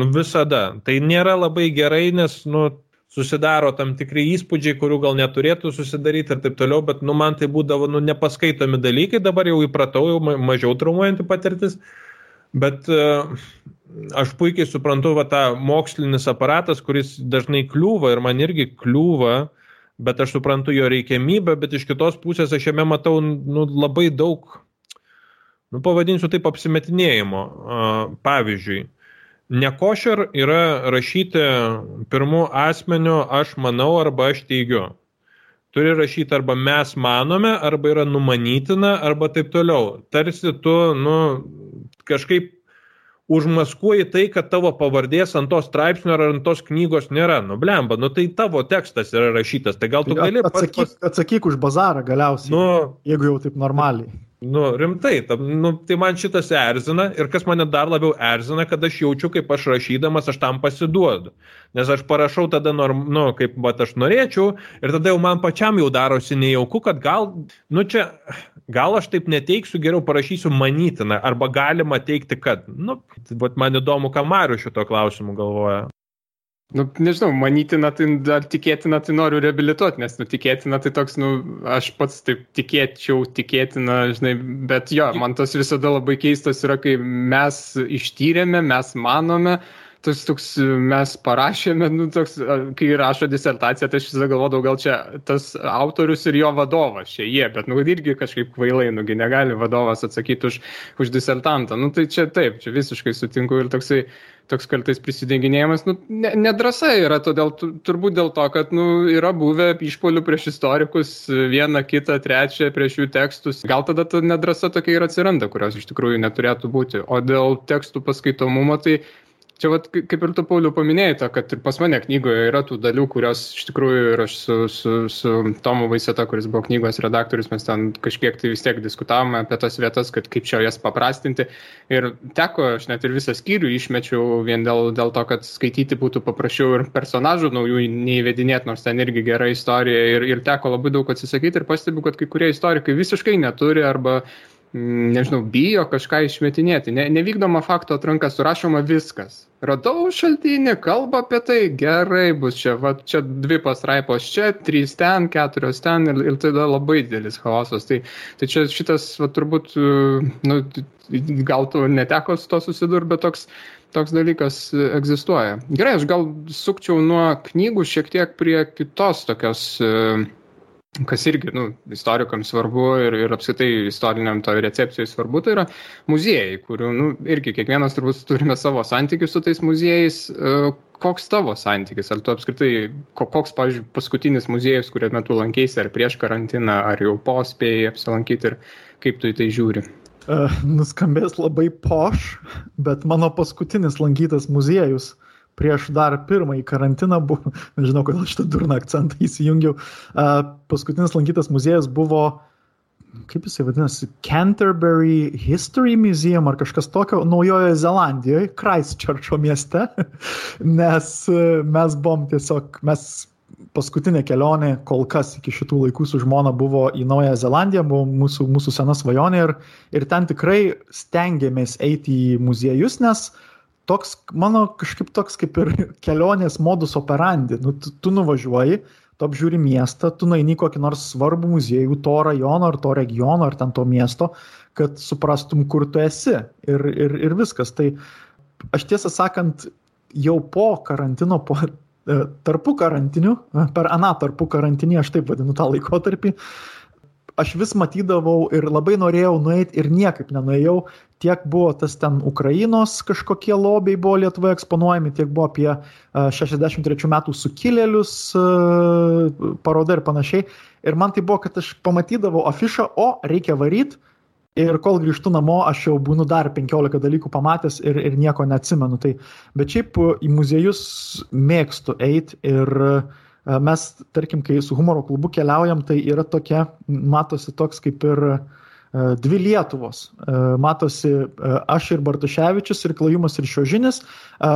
nu, visada. Tai nėra labai gerai, nes nu, susidaro tam tikri įspūdžiai, kurių gal neturėtų susidaryti ir taip toliau, bet nu, man tai būdavo nu, nepaskaitomi dalykai, dabar jau įpratau, jau mažiau traumuojanti patirtis. Bet uh, aš puikiai suprantu va, tą mokslinis aparatas, kuris dažnai kliūva ir man irgi kliūva bet aš suprantu jo reikiamybę, bet iš kitos pusės aš jame matau nu, labai daug, nu, pavadinsiu taip, apsimetinėjimo. Pavyzdžiui, nekošer yra rašyti pirmų asmenių aš manau arba aš teigiu. Turi rašyti arba mes manome, arba yra numanytina, arba taip toliau. Tarsi tu, nu, kažkaip užmaskuoji tai, kad tavo pavardės ant to straipsnio ar ant tos knygos nėra. Nu, blemba, nu tai tavo tekstas yra rašytas, tai gal tu gali... Atsakyk, pats... atsakyk už bazarą galiausiai, nu, jeigu jau taip normaliai. Nu, rimtai, ta, nu, tai man šitas erzina ir kas mane dar labiau erzina, kad aš jaučiu, kaip aš rašydamas, aš tam pasiduodu. Nes aš parašau tada, norm, nu, kaip bet aš norėčiau ir tada jau man pačiam jau darosi nejauku, kad gal, nu čia, gal aš taip neteiksiu, geriau parašysiu manytina, arba galima teikti, kad, nu, man įdomu, ką Mariu šito klausimu galvoja. Nu, nežinau, manytina, tai ar tikėtina, tai noriu reabilituoti, nes, nu, tikėtina, tai toks, nu, aš pats taip tikėčiau, tikėtina, žinai, bet jo, man tas visada labai keistas yra, kai mes ištyrėme, mes manome, tas toks, mes parašėme, nu, toks, kai rašo disertaciją, tai aš visada galvodavau, gal čia tas autorius ir jo vadovas, čia jie, bet, nu, irgi kažkaip kvailai, nugi negali vadovas atsakyti už, už disertantą. Nu, tai čia taip, čia visiškai sutinku ir toksai, toks kaltais prisidenginėjimas, nu, ne, nedrasa yra, todėl turbūt dėl to, kad nu, yra buvę išpolių prieš istorikus, vieną, kitą, trečią prieš jų tekstus. Gal tada ta nedrasa tokia ir atsiranda, kurios iš tikrųjų neturėtų būti. O dėl tekstų paskaitomumo, tai čia vat, kaip ir tu, Pauliu, paminėjai, kad ir pas mane knygoje yra tų dalių, kurios iš tikrųjų ir aš su, su, su Tomu Vaiseta, kuris buvo knygos redaktorius, mes ten kažkiek tai vis tiek diskutavome apie tas vietas, kad kaip čia jas paprastinti. Ir teko, aš net ir visą skyrių išmečiau vien dėl, dėl to, kad skaityti būtų paprasčiau ir personažų naujų neįvedinėti, nors ten irgi gera istorija. Ir, ir teko labai daug atsisakyti ir pastebiu, kad kai kurie istorikai visiškai neturi arba nežinau, bijo kažką išmetinėti. Ne, nevykdoma fakto atranka, surašoma viskas. Radau šaltinį, kalba apie tai, gerai bus čia, va, čia dvi pastraipos čia, trys ten, keturios ten ir, ir tada labai didelis chaosas. Tai, tai čia šitas, va, turbūt, nu, gal tu neteko su to susidurti, bet toks, toks dalykas egzistuoja. Gerai, aš gal sukčiau nuo knygų šiek tiek prie kitos tokios uh, kas irgi nu, istorikams svarbu ir, ir apskritai istoriniam to recepcijai svarbu, tai yra muziejai, kurių nu, irgi kiekvienas turbūt turime savo santykius su tais muziejais. E, koks tavo santykis? Ar tu apskritai, koks, pavyzdžiui, paskutinis muziejus, kuriame tu lankėsi, ar prieš karantiną, ar jau po spėjai apsilankyti ir kaip tu į tai žiūri? Uh, nuskambės labai poš, bet mano paskutinis lankytas muziejus uh, prieš dar pirmąjį karantiną buvo, [laughs] nežinau, kodėl šitą durną akcentą įsijungiau, paskutinis lankytas muziejus buvo, kaip jisai vadinasi, Canterbury History Museum ar kažkas tokio Naujojoje Zelandijoje, Christchurcho mieste, [laughs] nes mes buvom tiesiog, mes paskutinė kelionė kol kas iki šitų laikų su žmona buvo į Naująją Zelandiją, buvo mūsų, mūsų sena svajonė ir, ir ten tikrai stengiamės eiti į muziejus, nes uh, toks, mano kažkaip toks kaip ir [laughs] kelionės modus operandi. Nu, tu, tu nuvažiuoji, tu apžiūri miestą, tu nueini kokį nors svarbų muziejų to rajono ar to regiono ar ten to miesto, kad suprastum, kur tu esi. Ir, ir, ir viskas. Tai aš tiesą sakant, jau po karantino, po e, tarpu karantiniu, per aną tarpu karantinį, aš taip vadinu tą laikotarpį, aš vis matydavau ir labai norėjau nueiti ir niekaip nenuėjau. Tiek buvo tas ten Ukrainos kažkokie lobiai buvo Lietuvoje eksponuojami, tiek buvo apie 63 metų sukilėlius paroda ir panašiai. Ir man tai buvo, kad aš pamatydavau afišą, o reikia varyti. Ir kol grįžtu namo, aš jau būnu dar 15 dalykų pamatęs ir, ir nieko neatsimenu. Tai, bet šiaip į muziejus mėgstu eiti ir uh, Mes, tarkim, kai su humoro klubu keliaujam, tai yra tokia, matosi toks kaip ir dvi Lietuvos. Matosi aš ir Bartuševičius, ir Klajumas, ir Šiožinis.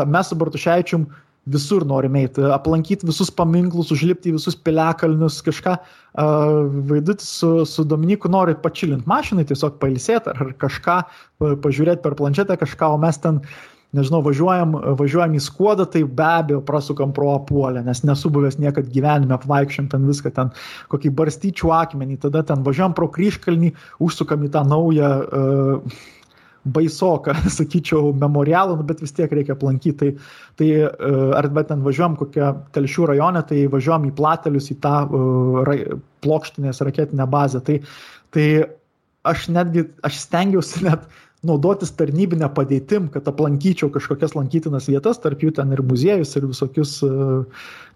Mes su Bartuševičium visur norime eiti, aplankyti visus paminklus, užlipti į visus piliakalnius, kažką. Vaidutis su, su Dominiku nori pačilinti mašinai, tiesiog pailsėti ar kažką, pažiūrėti per planšetę kažką, o mes ten nežinau, važiuojam, važiuojam į skuodą, tai be abejo prasukam pro apuolę, nes nesu buvęs niekad gyvenime, apvaikščiam ten viską, ten kokį barstyčių akmenį, tada ten važiuojam pro kryškalnį, užsukam į tą naują uh, baisoką, [laughs] sakyčiau, memorialą, nu, bet vis tiek reikia aplankyti. Tai, tai uh, ar bet ten važiuojam kokią telšių rajone, tai važiuojam į platelius, į tą uh, ra, plokštinės raketinę bazę. Tai, tai aš netgi, aš stengiausi net naudotis tarnybinę padėtim, kad aplankyčiau kažkokias lankytinas vietas, tarp jų ten ir muziejus, ir visokius, e,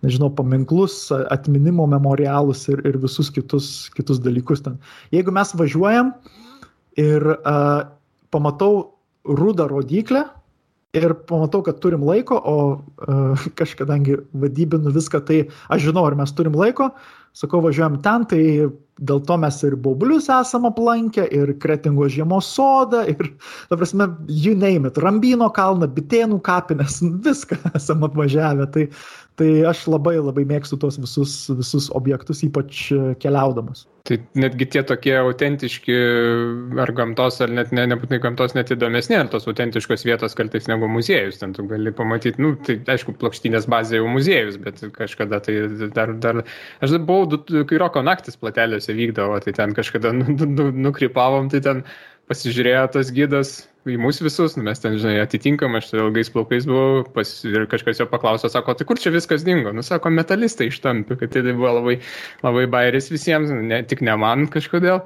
nežinau, paminklus, atminimo memorialus ir, ir visus kitus, kitus dalykus ten. Jeigu mes važiuojam ir uh, pamatau rudą rodiklę, ir pamatau, kad turim laiko, o uh, [laughs] kažkadangi vadybinu viską, tai aš žinau, ar mes turim laiko, sakau, važiuojam ten, tai dėl to mes ir baublius esam aplankę, ir kretingo žiemos sodą, ir, ta prasme, you name it, Rambino kalną, bitėnų kapines, [laughs] viską esam apvažiavę. Tai, tai aš labai labai mėgstu tos visus, visus objektus, ypač keliaudamas. Tai netgi tie tokie autentiški ar gamtos, ar net ne, nebūtinai gamtos net įdomesnė, ar tos autentiškos vietos kartais negu muziejus. Ten tu gali pamatyti, nu, tai aišku, plokštynės bazė jau muziejus, bet kažkada tai dar, dar aš buvau, kai roko naktis platelėse vykdavo, tai ten kažkada nu, nu, nukrypavom, tai ten pasižiūrėjo tas gydas į mus visus, nu, mes ten, žinai, atitinkam, aš ilgais plaukais buvau, pas, ir kažkas jo paklausė, sako, tai kur čia viskas dingo? Nu, sako, metalistai ištampi, kad tai buvo labai, labai bairis visiems, ne, tik ne man kažkodėl.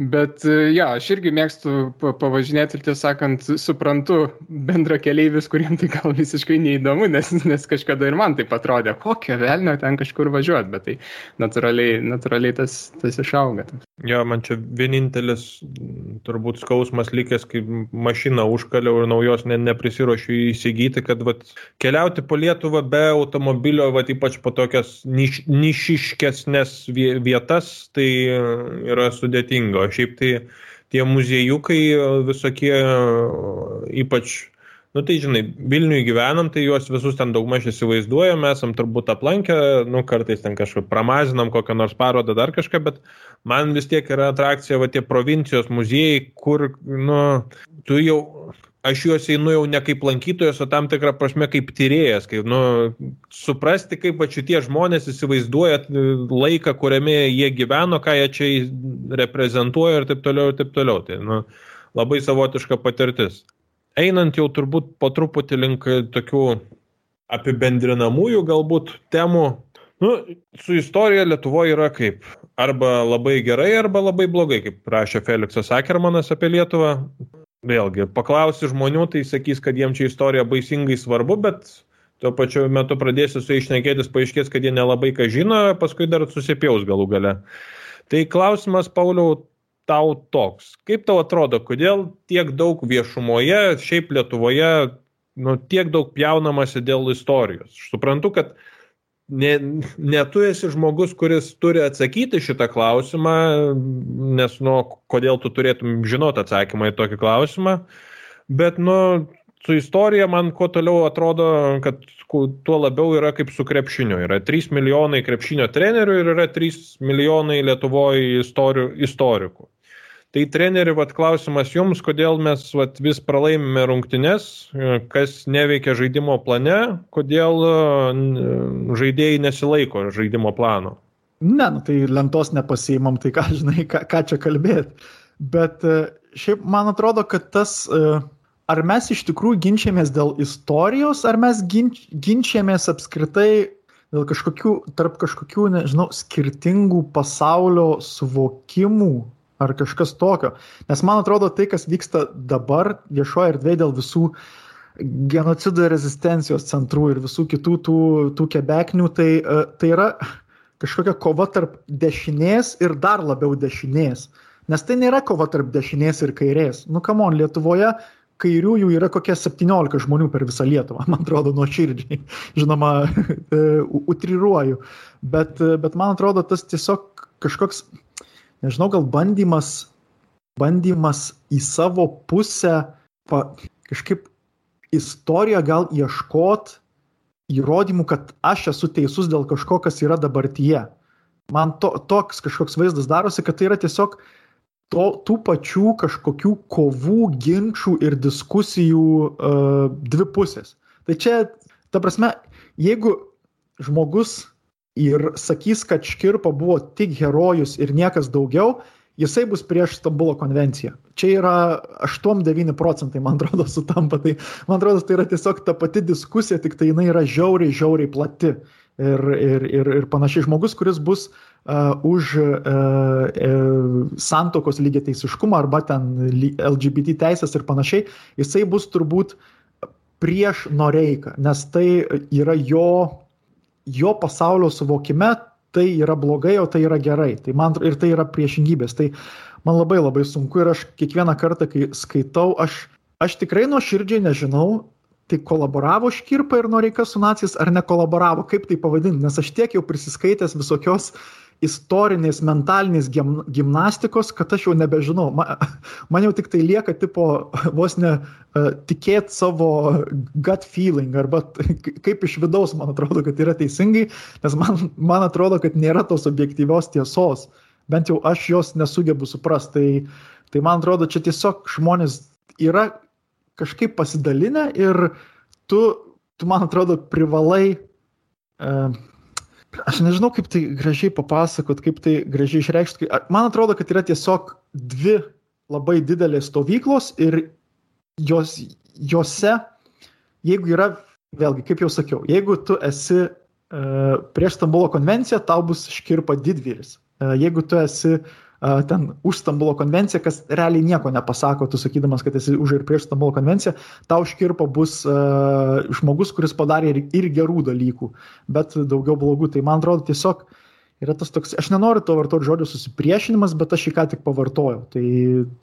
Bet, ja, aš irgi mėgstu pavažinėti ir tiesą sakant, suprantu bendra keliaivis, kuriem tai gal visiškai neįdomu, nes, nes kažkada ir man tai atrodė, kokią velnę ten kažkur važiuoti, bet tai natūraliai, natūraliai tas, tas išauga. Jo, man čia vienintelis turbūt skausmas likęs, kai mašiną užkaliau ir naujos ne, neprisiruošiu įsigyti, kad vat, keliauti po Lietuvą be automobilio, vat, ypač po tokias niš, nišiškesnės vietas, tai yra sudėtinga. Šiaip tai tie muziejukai visokie, ypač Nu tai žinai, Vilniui gyvenam, tai juos visus ten daugmaž įsivaizduojam, esam turbūt aplankę, nu kartais ten kažką pramazinam, kokią nors parodą, dar kažką, bet man vis tiek yra atrakcija, va tie provincijos muziejai, kur, nu, tu jau, aš juos einu jau ne kaip lankytojas, o tam tikrą prasme kaip tyrėjas, kaip, nu, suprasti, kaip va šitie žmonės įsivaizduoja laiką, kuriame jie gyveno, ką jie čia reprezentuoja ir taip toliau, ir taip toliau. Tai, nu, labai savotiška patirtis einant jau turbūt po truputį link tokių apibendrinamųjų galbūt temų, nu, su istorija Lietuvoje yra kaip arba labai gerai, arba labai blogai, kaip rašė Felixas Akermanas apie Lietuvą. Vėlgi, paklausi žmonių, tai sakys, kad jiems čia istorija baisingai svarbu, bet tuo pačiu metu pradėsi su išnekėtis, paaiškės, kad jie nelabai ką žino, paskui dar susipjaus galų gale. Tai klausimas, Pauliau, tau toks. Kaip tau atrodo, kodėl tiek daug viešumoje, šiaip Lietuvoje, nu, tiek daug pjaunamasi dėl istorijos? Aš suprantu, kad ne, ne tu esi žmogus, kuris turi atsakyti šitą klausimą, nes, nu, kodėl tu turėtum žinoti atsakymą į tokį klausimą, bet, nu, su istorija man kuo toliau atrodo, kad tuo labiau yra kaip su krepšiniu. Yra 3 milijonai krepšinio trenerių ir yra 3 milijonai Lietuvoje istorikų. Tai treneri, vat, klausimas jums, kodėl mes vat, vis pralaimime rungtynes, kas neveikia žaidimo plane, kodėl žaidėjai nesilaiko žaidimo plano. Ne, nu, tai lentos nepasiimam, tai ką žinai, ką, ką čia kalbėti. Bet e, šiaip man atrodo, kad tas, e, ar mes iš tikrųjų ginčiamės dėl istorijos, ar mes ginč, ginčiamės apskritai dėl kažkokių, tarp kažkokių, nežinau, skirtingų pasaulio suvokimų ar kažkas tokio. Nes man atrodo, tai, kas vyksta dabar viešoje erdvėje dėl visų genocido rezistencijos centrų ir visų kitų tų, tų kebeknių, tai, e, tai yra kažkokia kova tarp dešinės ir dar labiau dešinės. Nes tai nėra kova tarp dešinės ir kairės. Nu, kamon, Lietuvoje kairiųjų yra kokie 17 žmonių per visą Lietuvą, man atrodo, nuo širdžiai. Žinoma, [laughs] e, utriruoju. Bet, bet man atrodo, tas tiesiog kažkoks, nežinau, gal bandymas, bandymas į savo pusę pa, kažkaip istoriją gal ieškot įrodymų, kad aš esu teisus dėl kažko, kas yra dabartyje. Man to, toks kažkoks vaizdas darosi, kad tai yra tiesiog to, tų pačių kažkokių kovų, ginčių ir diskusijų uh, dvi pusės. Tai čia, ta prasme, jeigu žmogus ir sakys, kad Škirpa buvo tik herojus ir niekas daugiau, jisai bus prieš Stambulo konvenciją. Čia yra 8-9 procentai, man atrodo, sutampa. Tai man atrodo, tai yra tiesiog ta pati diskusija, tik tai jinai yra žiauriai, žiauriai plati. Ir, ir, ir, ir panašiai žmogus, kuris bus uh, už uh, uh, santokos lygiai teisiškumą arba ten LGBT teisės ir panašiai, jisai bus turbūt prieš Noreiką, nes tai yra jo, jo pasaulio suvokime tai yra blogai, o tai yra gerai. Tai man, ir tai yra priešingybės. Tai man labai labai sunku ir aš kiekvieną kartą, kai skaitau, aš, aš tikrai nuoširdžiai nežinau, tai kolaboravo Škirpa ir Noreika su nacijais ar nekolaboravo, kaip tai pavadinti, nes aš tiek jau prisiskaitęs visokios istorinės, mentalinės gim, gimnastikos, kad aš jau nebežinau. Man, man jau tik tai lieka tipo vos ne uh, tikėti savo gut feeling arba kaip iš vidaus man atrodo, kad yra teisingai, nes man, man atrodo, kad nėra tos objektyvios tiesos. Bent jau aš jos nesugebu suprasti. Tai, tai man atrodo, čia tiesiog žmonės yra kažkaip pasidalinę ir tu, tu man atrodo, privalai uh, aš nežinau, kaip tai gražiai papasakot, kaip tai gražiai išreikšti. Man atrodo, kad yra tiesiog dvi labai didelės stovyklos ir jos, jose, jeigu yra, vėlgi, kaip jau sakiau, jeigu tu esi uh, prieš Stambulo konvenciją, tau bus škirpa didvyris. Uh, jeigu tu esi uh, ten už Stambulo konvenciją, kas realiai nieko nepasako, tu sakydamas, kad esi už ir prieš Stambulo konvenciją, tau škirpa bus uh, žmogus, kuris padarė ir, ir gerų dalykų, bet daugiau blogų. Tai man atrodo tiesiog yra tas toks, aš nenoriu to vartoti žodžio susipriešinimas, bet aš jį ką tik pavartojau. Tai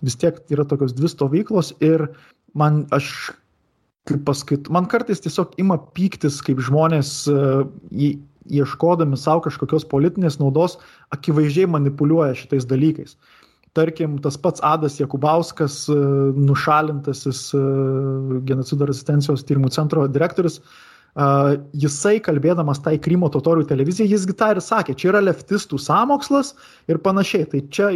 vis tiek yra tokios dvi stovyklos ir man aš kaip paskait, man kartais tiesiog ima pyktis, kaip žmonės į, ieškodami savo kažkokios politinės naudos, akivaizdžiai manipuliuoja šitais dalykais. Tarkim, tas pats Adas Jakubauskas, e, nušalintasis e, genocido rezistencijos tyrimų centro direktorius, e, jisai kalbėdamas tai Krymo totorių televizijai, jisgi tą ir sakė, čia yra leftistų samokslas ir panašiai. Tai čia,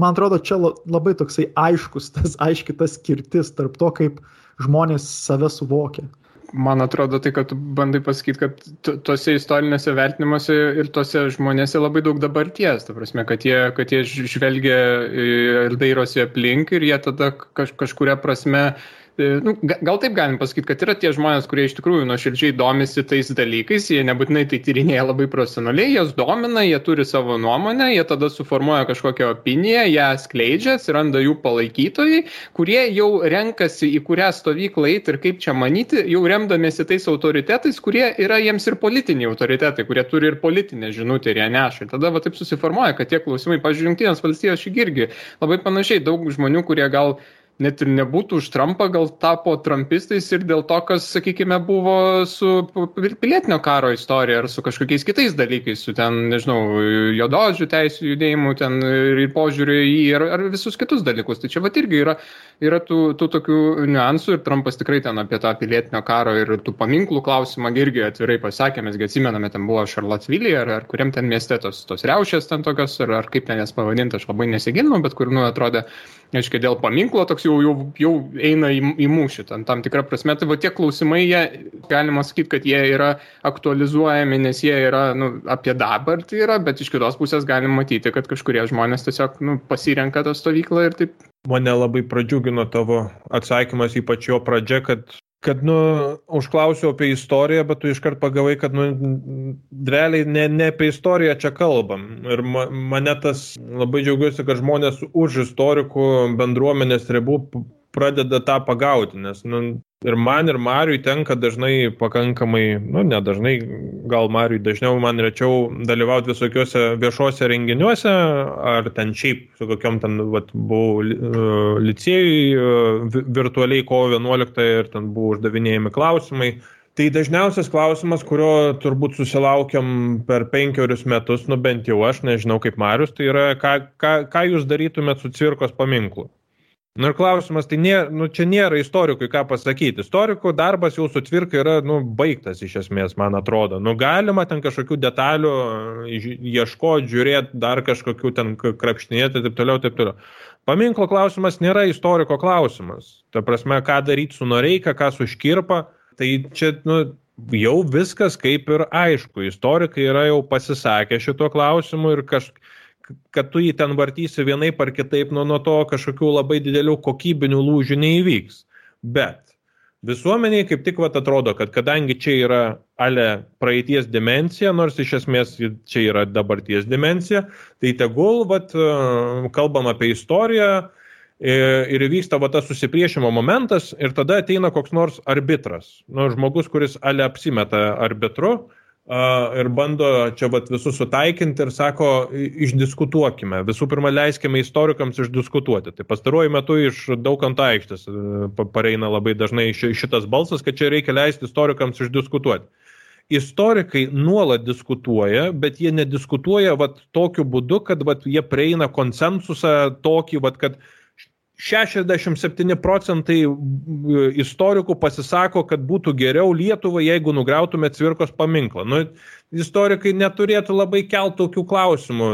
man atrodo, čia labai toksai aiškus, tas aiški tas skirtis tarp to, kaip žmonės save suvokia man atrodo tai, kad bandai pasakyti, kad tuose istorinėse vertinimuose ir tuose žmonėse labai daug dabarties. Ta prasme, kad jie, kad jie žvelgia ir dairosi aplink ir jie tada kaž, kažkuria prasme E, nu, gal taip galim pasakyti, kad yra tie žmonės, kurie iš tikrųjų nuoširdžiai domisi tais dalykais, jie nebūtinai tai tyrinėja labai profesionaliai, jas domina, jie turi savo nuomonę, jie tada suformuoja kažkokią opiniją, ją skleidžia, atsiranda jų palaikytojai, kurie jau renkasi į kurią stovyklą eiti ir kaip čia manyti, jau remdamėsi tais autoritetais, kurie yra jiems ir politiniai autoritetai, kurie turi ir politinę žinutę ir ją neša. Ir tada va taip susiformuoja, kad tie klausimai, pažiūrėjau, Junktinės valstijos irgi labai panašiai daug žmonių, kurie gal net ir nebūtų už Trumpą, gal tapo trumpistais ir dėl to, kas, sakykime, buvo su pilietinio karo istorija ar su kažkokiais kitais dalykais, su ten, nežinau, jododžių teisų judėjimu ten ir požiūriu į jį ar, ar visus kitus dalykus. Tai čia va irgi yra, yra tų, tų tokių niuansų ir Trumpas tikrai ten apie tą pilietinio karo ir tų paminklų klausimą irgi atvirai pasakė, mesgi atsimename, ten buvo Šarlotsvilyje ar, ar kuriam ten mieste tos, tos riaušės ten tokios, ar, ar kaip ten jas pavadinti, aš labai nesigilinau, bet kur, nu, atrodė, aiškiai, dėl paminklo toks jau, jau, jau eina į, į mūšį, tam, tam tikrą prasme. Tai va tie klausimai, jie, galima sakyti, kad jie yra aktualizuojami, nes jie yra nu, apie dabartį yra, bet iš kitos pusės galim matyti, kad kažkurie žmonės tiesiog nu, pasirenka tą stovyklą ir taip. Mane labai pradžiugino tavo atsakymas, ypač jo pradžia, kad kad, nu, užklausiau apie istoriją, bet tu iškart pagavai, kad, nu, realiai ne, ne apie istoriją čia kalbam. Ir ma, mane tas labai džiaugiuosi, kad žmonės už istorikų bendruomenės ribų pradeda tą pagauti, nes, nu, Ir man ir Mariui tenka dažnai pakankamai, nu, ne dažnai, gal Mariui dažniau, man rečiau dalyvauti visokiuose viešuose renginiuose, ar ten šiaip su kokiam ten, vat, buvau uh, licėjui uh, virtualiai kovo 11 ir ten buvo uždavinėjami klausimai. Tai dažniausias klausimas, kurio turbūt susilaukiam per penkerius metus, nu bent jau aš, nežinau kaip Marius, tai yra, ką, ką, ką jūs darytumėt su cirkos paminklu. Nu ir klausimas, tai nėra, nu, čia nėra istorikui ką pasakyti. Istorikų darbas jau su tvirka yra nu, baigtas iš esmės, man atrodo. Nu, galima ten kažkokių detalių ieškoti, žiūrėti, dar kažkokių ten krapštinėti ir taip toliau, taip toliau. Paminklo klausimas nėra istoriko klausimas. Ta prasme, ką daryti su Noreika, ką su Škirpa. Tai čia nu, jau viskas kaip ir aišku. Istorikai yra jau pasisakę šituo klausimu ir kažkaip kad tu jį ten vartysi vienaip ar kitaip, nuo, nuo to kažkokių labai didelių kokybinių lūžių neįvyks. Bet visuomeniai kaip tik vat atrodo, kad kadangi čia yra ale praeities dimencija, nors iš esmės čia yra dabarties dimencija, tai tegul vat, kalbam apie istoriją ir įvyksta va tas susipriešimo momentas ir tada ateina koks nors arbitras. Nu, žmogus, kuris ale apsimeta arbitru ir bando čia vat, visus sutaikinti ir sako, išdiskutuokime. Visų pirma, leiskime istorikams išdiskutuoti. Tai pastaruoju metu iš daug ant aikštės e, pareina labai dažnai šitas balsas, kad čia reikia leisti istorikams išdiskutuoti. Istorikai nuolat diskutuoja, bet jie nediskutuoja vat, tokiu būdu, kad vat, jie prieina konsensusą tokį, vat, kad uh, 67 procentai istorikų pasisako, kad būtų geriau Lietuvai, jeigu nugriautume Cvirkos paminklą. Nu, istorikai neturėtų labai kelt tokių klausimų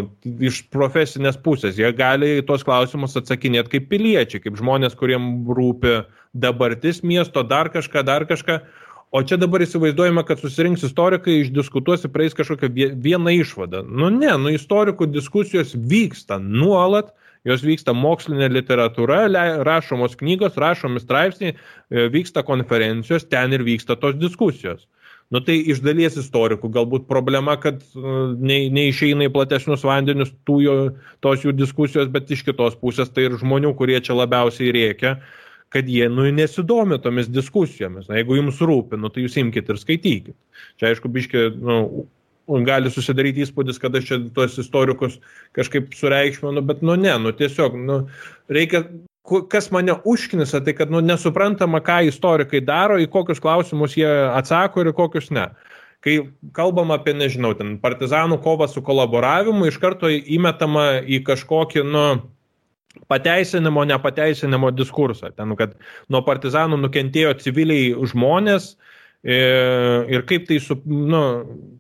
iš profesinės pusės. Jie gali į tos klausimus atsakinėti kaip piliečiai, kaip žmonės, kuriem rūpi dabartis miesto, dar kažką, dar kažką. O čia dabar įsivaizduojama, kad susirinks istorikai, išdiskutuosi, praeis kažkokią vieną išvadą. Nu ne, nu istorikų diskusijos vyksta nuolat jos vyksta mokslinė literatūra, rašomos knygos, rašomi straipsniai, e, vyksta konferencijos, ten ir vyksta tos diskusijos. Nu tai iš dalies istorikų galbūt problema, kad e, ne, neišeina į platesnius vandenius tų jo, tos jų diskusijos, bet iš kitos pusės tai ir žmonių, kurie čia labiausiai reikia, kad jie nu, nesidomi tomis diskusijomis. Na, jeigu jums rūpi, nu, tai jūs imkite ir skaitykite. Čia aišku, biški, nu, gali susidaryti įspūdis, kad aš čia tuos istorikus kažkaip sureikšminu, bet nu ne, nu tiesiog, nu, reikia, kas mane užknisa, tai kad nu, nesuprantama, ką istorikai daro, į kokius klausimus jie atsako ir į kokius ne. Kai kalbam apie, nežinau, ten partizanų kovą su kolaboravimu, iš karto įmetama į kažkokį, nu, pateisinimo, nepateisinimo diskursą. Ten, kad nuo partizanų nukentėjo civiliai žmonės, ir kaip tai, su, nu,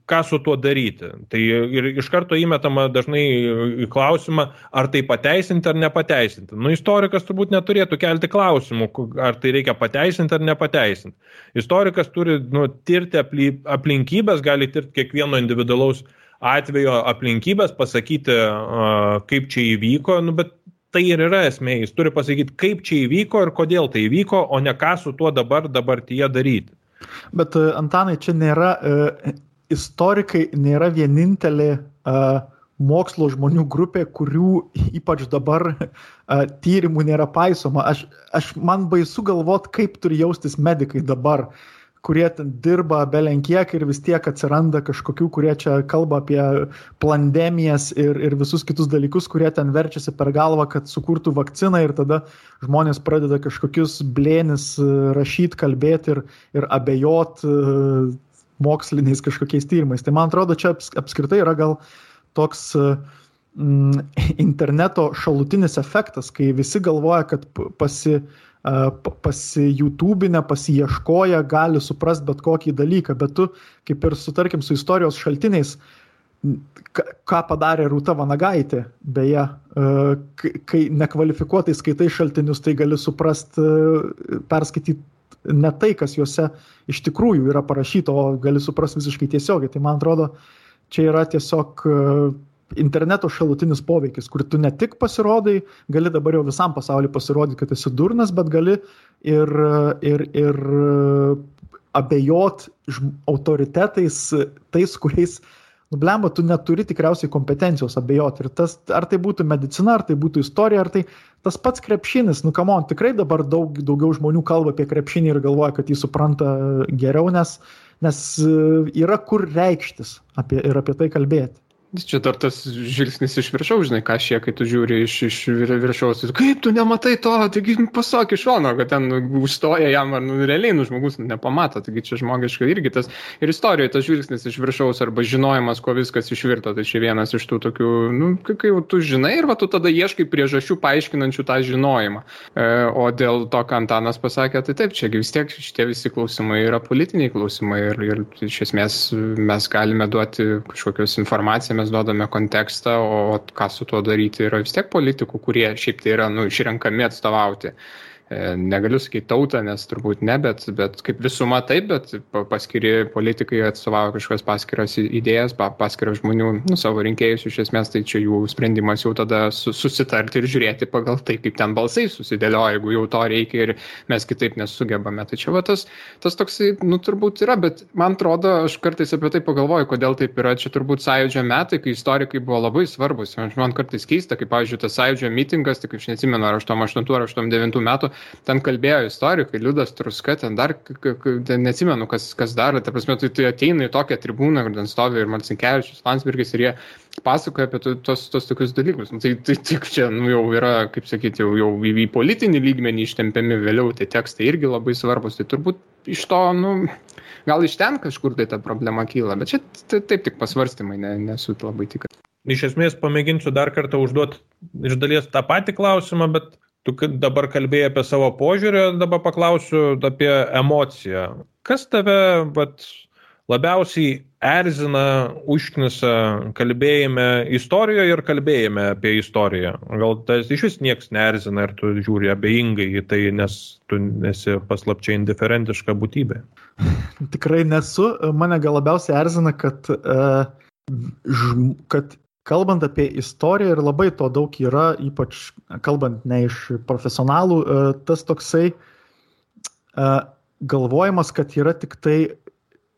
ką su tuo daryti. Tai ir iš karto įmetama dažnai į klausimą, ar tai pateisinti ar nepateisinti. Nu, istorikas turbūt neturėtų kelti klausimų, ar tai reikia pateisinti ar nepateisinti. Istorikas turi nu, tirti aplinkybės, gali tirti kiekvieno individualaus atvejo aplinkybės, pasakyti, kaip čia įvyko, nu, bet tai ir yra esmė. Jis turi pasakyti, kaip čia įvyko ir kodėl tai įvyko, o ne ką su tuo dabar dabartyje daryti. Bet e, Antanai, čia nėra, e, istorikai nėra vienintelė e, mokslo žmonių grupė, kurių ypač dabar tyrimų nėra paisoma. Aš, aš man baisu galvot, kaip turi jaustis medikai dabar, kurie dirba belenkiek ir vis tiek atsiranda kažkokių, kurie čia kalba apie pandemijas ir, ir visus kitus dalykus, kurie ten verčiasi per galvą, kad sukurtų vakciną ir tada žmonės pradeda kažkokius blėnis e, rašyti, kalbėti ir, ir abejot e, moksliniais kažkokiais tyrimais. Tai man atrodo, čia apskritai yra gal toks mm, interneto šalutinis efektas, kai visi galvoja, kad pasi, pasijutubinę, pasieškoję gali suprast bet kokį dalyką, bet tu, kaip ir su, tarkim, su istorijos šaltiniais, ką padarė Rūta Vanagaitė, beje, kai nekvalifikuotai skaitai šaltinius, tai gali suprast, perskaityti ne tai, kas juose iš tikrųjų yra parašyta, o gali suprast visiškai tiesiogiai. Tai man atrodo, čia yra tiesiog interneto šalutinis poveikis, kur tu ne tik pasirodai, gali dabar jau visam pasauliu pasirodyti, kad esi durnas, bet gali ir, ir, ir abejot autoritetais, tais, kuriais Nublemba, tu neturi tikriausiai kompetencijos abejoti. Ir tas, ar tai būtų medicina, ar tai būtų istorija, ar tai tas pats krepšinis, nu kamon, tikrai dabar daug, daugiau žmonių kalba apie krepšinį ir galvoja, kad jį supranta geriau, nes, nes yra kur reikštis apie, ir apie tai kalbėti. Čia dar tas žvilgsnis iš viršaus, žinai, ką šie, kai tu žiūri iš, iš viršaus, kaip tu nematai to, taigi pasak iš šono, kad ten užstoja jam, ar nu, realiai nu, žmogus nepamato, taigi čia žmogiškai irgi tas ir istorijoje tas žvilgsnis iš viršaus arba žinojimas, ko viskas išvirto, tai čia vienas iš tų tokių, nu, kai jau tu žinai ir va tu tada ieškai priežasčių paaiškinančių tą žinojimą. E, o dėl to, ką Antanas pasakė, tai taip, čia vis tiek šitie visi klausimai yra politiniai klausimai ir, ir iš esmės mes galime duoti kažkokios informacijos mes duodame kontekstą, o ką su tuo daryti yra vis tiek politikų, kurie šiaip tai yra nu, išrenkami atstovauti. E, negaliu sakyti tautą, nes turbūt ne, bet, bet kaip visuma taip, bet paskiri politikai atstovauja kažkokias paskiras idėjas, paskiras žmonių, nu, savo rinkėjus iš esmės, tai čia jų sprendimas jau tada susitarti ir žiūrėti pagal tai, kaip ten balsai susidėlioja, jeigu jau to reikia ir mes kitaip nesugebame. Tai čia va tas, tas toksai, nu, turbūt yra, bet man atrodo, aš kartais apie tai pagalvoju, kodėl taip yra. Čia turbūt sąjūdžio metai, kai istorikai buvo labai svarbus. Man kartais keista, kaip, pavyzdžiui, tas sąjūdžio mitingas, tik aš neatsimenu, ar 88 ar 89 metų, ten kalbėjo istorikai, Liudas Truska, ten dar, ten neatsimenu, kas, kas dar, ta prasme, tai, tai ateina į tokią tribūną, kur ten stovi ir Marcinkievičius, Landsbergis ir jie pasakoja apie tos, tos tokius dalykus. Nu, tai, tai tik čia nu, jau yra, kaip sakyti, jau, jau į, į politinį lygmenį ištempiami vėliau, tai tekstai irgi labai svarbus. Tai turbūt iš to, nu, gal iš ten kažkur tai ta problema kyla, bet čia tai, taip tik pasvarstymai, ne, nesu labai tikras. Iš esmės pamėginsiu dar kartą užduoti iš dalies tą patį klausimą, bet Tu dabar kalbėjai apie savo požiūrį, dabar paklausiu apie emociją. Kas tave vat, labiausiai erzina, užknisa kalbėjime istorijoje ir kalbėjime apie istoriją? Gal tas iš vis niekas neerzina ir tu žiūri abejingai į tai, nes tu nesi paslapčiai indiferentiška būtybė? [laughs] Tikrai nesu. Mane gal labiausiai erzina, kad, uh, kad kalbant apie istoriją ir labai to daug yra, ypač kalbant ne iš profesionalų, e, tas toksai e, galvojimas, kad yra tik tai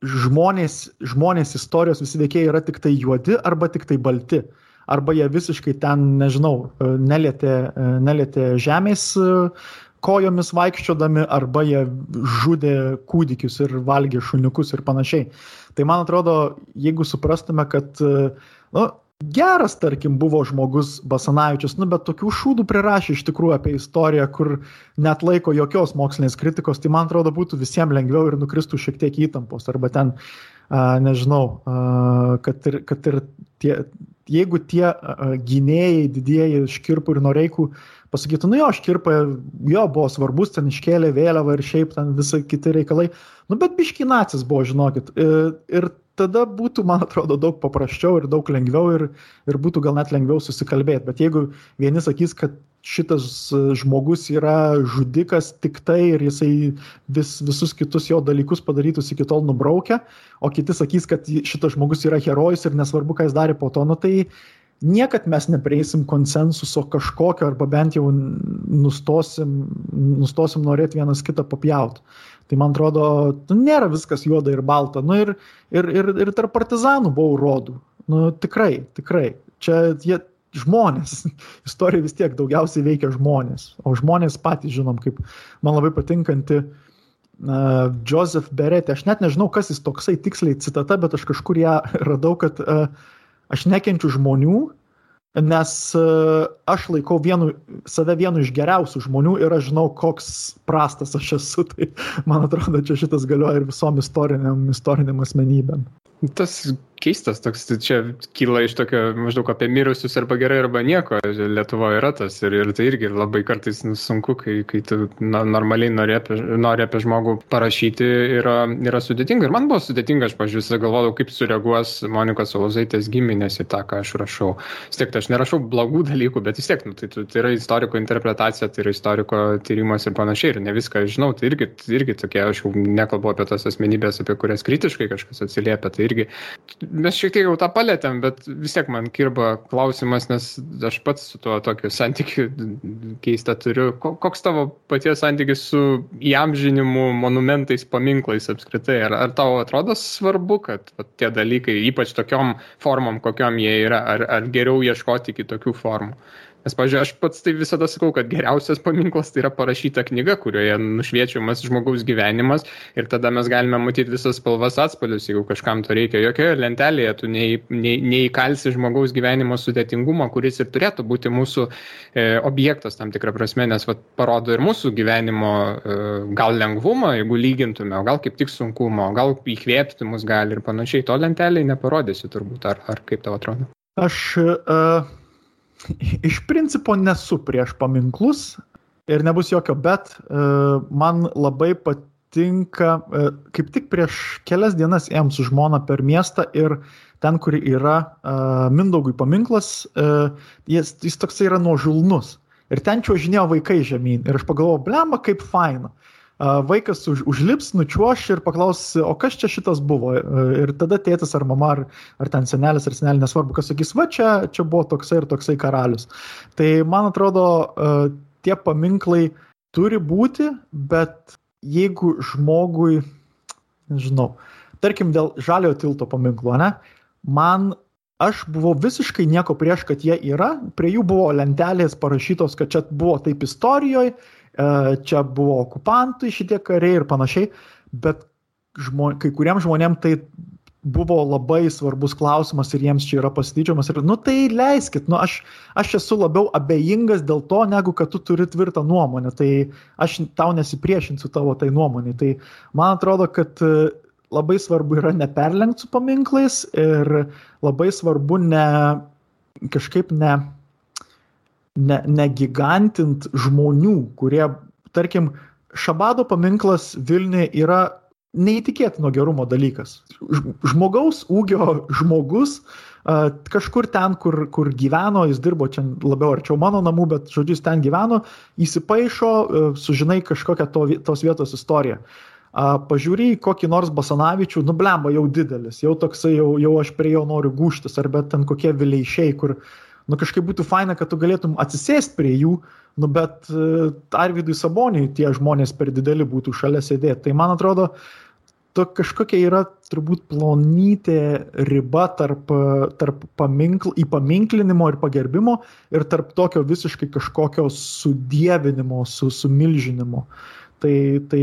žmonės, žmonės istorijos visi veikėjai yra tik tai juodi arba tik tai balti. Arba jie visiškai ten, nežinau, e, nelietė, nelietė žemės kojomis vaikščiodami, arba jie žudė kūdikius ir valgė šuniukus ir panašiai. Tai man atrodo, jeigu suprastume, kad nu, geras, tarkim, buvo žmogus Basanavičius, nu, bet tokių šūdų prirašė iš tikrųjų apie istoriją, kur net laiko jokios mokslinės kritikos, tai man atrodo būtų visiems lengviau ir nukristų šiek tiek įtampos. Arba ten, nežinau, kad ir, kad ir tie, jeigu tie gynėjai, didieji škirpų ir noreikų pasakytų, nu jo, škirpa, jo buvo svarbus, ten iškėlė vėliavą ir šiaip ten visi kiti reikalai, nu bet biškinacis buvo, žinokit. Ir, ir tada būtų, man atrodo, daug paprasčiau ir daug lengviau ir, ir būtų gal net lengviau susikalbėti. Bet jeigu vieni sakys, kad šitas žmogus yra žudikas tik tai ir jisai vis, visus kitus jo dalykus padarytus iki tol nubraukia, o kiti sakys, kad šitas žmogus yra herojus ir nesvarbu, ką jis darė po to, nu tai niekad mes neprieisim konsensuso kažkokio arba bent jau nustosim, nustosim norėti vienas kitą papjauti. Tai man atrodo, nu, nėra viskas juoda ir balta. Nu, ir, ir, ir, ir tarp partizanų buvo rodų. Nu, tikrai, tikrai. Čia jie žmonės. [laughs] Istorija vis tiek daugiausiai veikia žmonės. O žmonės patys žinom, kaip man labai patinkanti uh, Joseph Beretė. Aš net nežinau, kas jis toksai tiksliai citata, bet aš kažkur ją radau, kad uh, aš nekenčiu žmonių, nes e, aš laikau vienu, save vienu iš geriausių žmonių ir aš žinau, koks prastas aš esu. [laughs] Tai man atrodo, čia šitas galioja ir visom istoriniam, istoriniam asmenybėm. Tas keistas toks, tai čia kyla iš tokio maždaug apie mirusius arba gerai arba nieko. Lietuvoje yra tas ir, ir tai irgi labai kartais nu, sunku, kai, kai tu na, normaliai nori apie, nori apie žmogų parašyti, yra, yra sudėtinga. Ir man buvo sudėtinga, aš pažiūrėjau, galvodavau, kaip sureaguos Monikos Solozaitės giminės į tą, ką aš rašau. Vis tiek, tai aš nerašau blogų dalykų, bet vis tiek, nu, tai, tai yra istoriko interpretacija, tai yra istoriko tyrimas ir panašiai. Ir ne viską žinau, tai irgi, irgi tokie, aš jau nekalbu apie tas asmenybės, apie kurias kritiškai kažkas atsiliepia, tai irgi mes šiek tiek jau tą palėtėm, bet vis tiek man kirba klausimas, nes aš pats su tuo tokiu santykiu keistą turiu. Koks tavo paties santykis su įamžinimu, monumentais, paminklais apskritai? Ar, ar tau atrodo svarbu, kad va, tie dalykai, ypač tokiom formom, kokiom jie yra, ar, ar geriau ieškoti kitokių formų? Nes, pažiūrėjau, aš pats tai visada sakau, kad geriausias paminklas tai yra parašyta knyga, kurioje nušviečiamas žmogaus gyvenimas ir tada mes galime matyti visas spalvas atspalius, jeigu kažkam to reikia. Jokioje lentelėje tu nei, nei, neįkalsi žmogaus gyvenimo sudėtingumą, kuris ir turėtų būti mūsų e, objektas tam tikrą prasme, nes vat, parodo ir mūsų gyvenimo e, gal lengvumą, jeigu lygintume, o gal kaip tik sunkumo, gal įkvėpti mus gali ir panašiai. To lentelėje neparodysi turbūt, ar, ar kaip tau atrodo. Aš uh iš principo nesu prieš paminklus ir nebus jokio, bet e, man labai patinka, e, kaip tik prieš kelias dienas ėjom su žmona per miestą ir ten, kur yra e, Mindaugui paminklas, jis, jis toksai yra nuožulnus. Ir ten čiuožinėjo vaikai žemyn. Ir aš pagalvojau, blemba, kaip faina vaikas už, užlips, nučiuoš ir klaus, o kas čia šitas buvo. Ir tada tėtis ar mama, ar, ar ten senelis ar senelė, nesvarbu, kas sakys, va čia, čia buvo toksai ir toksai karalius. Tai man atrodo, tie paminklai turi būti, bet jeigu žmogui, nežinau, tarkim dėl žaliojo tilto paminklo, ne, man aš buvau visiškai nieko prieš, kad jie yra, prie jų buvo lentelės parašytos, kad čia buvo taip istorijoje, E, čia buvo okupantai šitie kariai ir panašiai, bet žmo, kai kuriems žmonėms tai buvo labai svarbus klausimas ir jiems čia yra pasididžiamas ir, nu tai leiskit, nu aš, aš esu labiau abejingas dėl to, negu kad tu turi tvirtą nuomonę, tai aš tau nesipriešinsiu tavo tai nuomonė. Tai man atrodo, kad e, labai svarbu yra neperlenkti su paminklais ir labai svarbu ne kažkaip ne ne, negigantint žmonių, kurie, tarkim, Šabado paminklas Vilniuje yra neįtikėtino gerumo dalykas. Žmogaus ūgio žmogus, kažkur ten, kur, kur gyveno, jis dirbo čia labiau arčiau mano namų, bet žodžiu, jis ten gyveno, įsipaišo, sužinai kažkokią to, tos vietos istoriją. Pažiūrėjai kokį nors Basanavičių, nublemba jau didelis, jau toksai, jau, jau aš prie jo noriu gūštis, arba ten kokie vileišiai, kur uh, nu kažkaip būtų faina, kad tu galėtum atsisėsti prie jų, nu bet uh, Arvidui Saboniui tie žmonės per dideli būtų šalia sėdėti. Tai man atrodo, to kažkokia yra turbūt plonytė riba tarp, tarp paminkl, įpaminklinimo ir pagerbimo ir tarp tokio visiškai kažkokio sudėvinimo, su, sumilžinimo. Tai, tai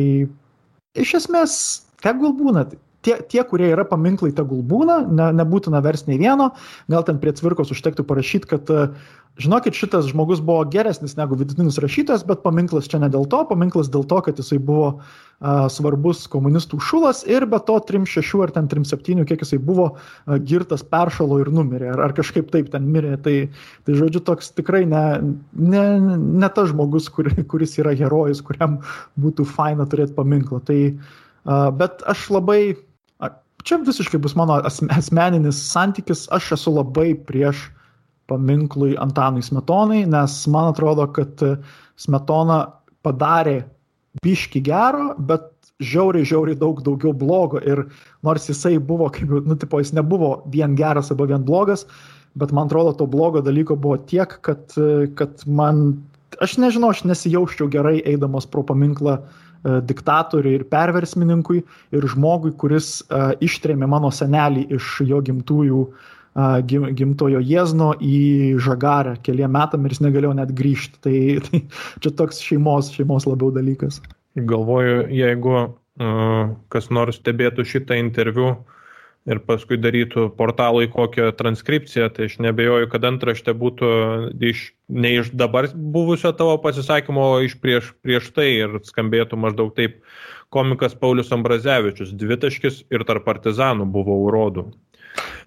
iš esmės, tegul būna, tie, tie, kurie yra paminklai, tegul būna, ne, nebūtina vers nei vieno, gal ten prie cvirkos užtektų parašyti, kad, e, žinokit, šitas žmogus buvo geresnis negu vidutinis rašytojas, bet paminklas čia ne dėl to, paminklas dėl to, kad jisai buvo a, svarbus komunistų šulas ir be to 3-6 ar ten 3-7, kiek jisai buvo a, girtas peršalo ir numirė, ar, ar kažkaip taip ten mirė. Tai, tai žodžiu, toks tikrai ne, ne, ne tas žmogus, kur, kuris yra herojus, kuriam būtų faina turėti paminklą. Tai, a, bet aš labai čia visiškai bus mano asmeninis santykis, aš esu labai prieš paminklui Antanui Smetonai, nes man atrodo, kad Smetona padarė biški gero, bet žiauriai, žiauriai daug daugiau blogo. Ir nors jisai buvo, kaip, nu, tipo, jis nebuvo vien geras arba vien blogas, bet man atrodo, to blogo dalyko buvo tiek, kad, kad man, aš nežinau, aš nesijauščiau gerai eidamas pro paminklą uh, diktatoriui ir perversmininkui ir žmogui, kuris uh, ištrėmė mano senelį iš jo gimtųjų gim, gimtojo Jėzno į Žagarę keliam metam ir jis negalėjo net grįžti. Tai, [laughs] tai čia toks šeimos, šeimos labiau dalykas. Galvoju, jeigu uh, kas nors stebėtų šitą interviu, uh, ir paskui darytų portalui kokią transkripciją, tai aš nebejoju, kad antraštė būtų iš, ne iš dabar buvusio tavo pasisakymo, o iš prieš, prieš tai ir skambėtų maždaug taip. Komikas Paulius Ambrazevičius, dvitaškis ir tarp partizanų buvo urodų.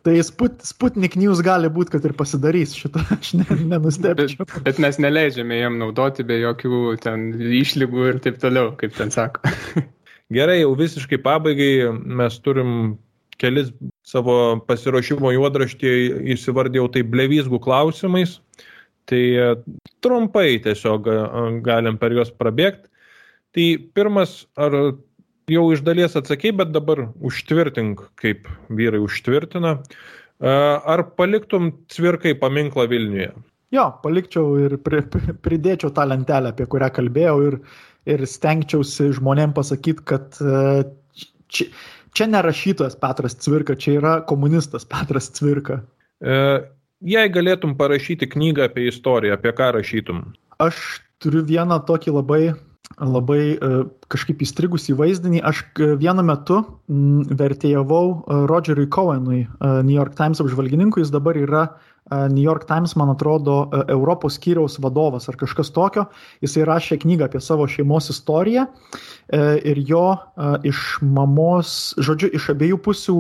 Tai Sput, Sputnik News gali būti, kad ir pasidarys šitą, aš ne, nenustebčiau. Bet, bet mes neleidžiame jam naudoti be jokių ten išlygų ir taip toliau, kaip ten sako. Gerai, jau visiškai pabaigai mes turim kelis savo pasiruošimo juodraštyje įsivardėjau tai blevysgų klausimais. Tai e, trumpai tiesiog e, galim per juos prabėgti. Tai pirmas, ar jau iš dalies atsakei, bet dabar užtvirtink, kaip vyrai užtvirtina. Ar paliktum cvirkai paminklą Vilniuje? Jo, palikčiau ir pri, pridėčiau tą lentelę, apie kurią kalbėjau ir, ir stengčiausi žmonėm pasakyti, kad čia, čia ne rašytojas Petras Cvirka, čia yra komunistas Petras Cvirka. E, jei galėtum parašyti knygą apie istoriją, apie ką rašytum? Aš turiu vieną tokį labai labai e, kažkaip įstrigus į vaizdinį. Aš e, vienu metu vertėjavau e, Rodžeriui Cohenui, New York Times apžvalgininkui, jis dabar yra New York Times, man atrodo, Europos skyriaus vadovas ar kažkas tokio. Jisai rašė knygą apie savo šeimos istoriją ir jo iš mamos, žodžiu, iš abiejų pusių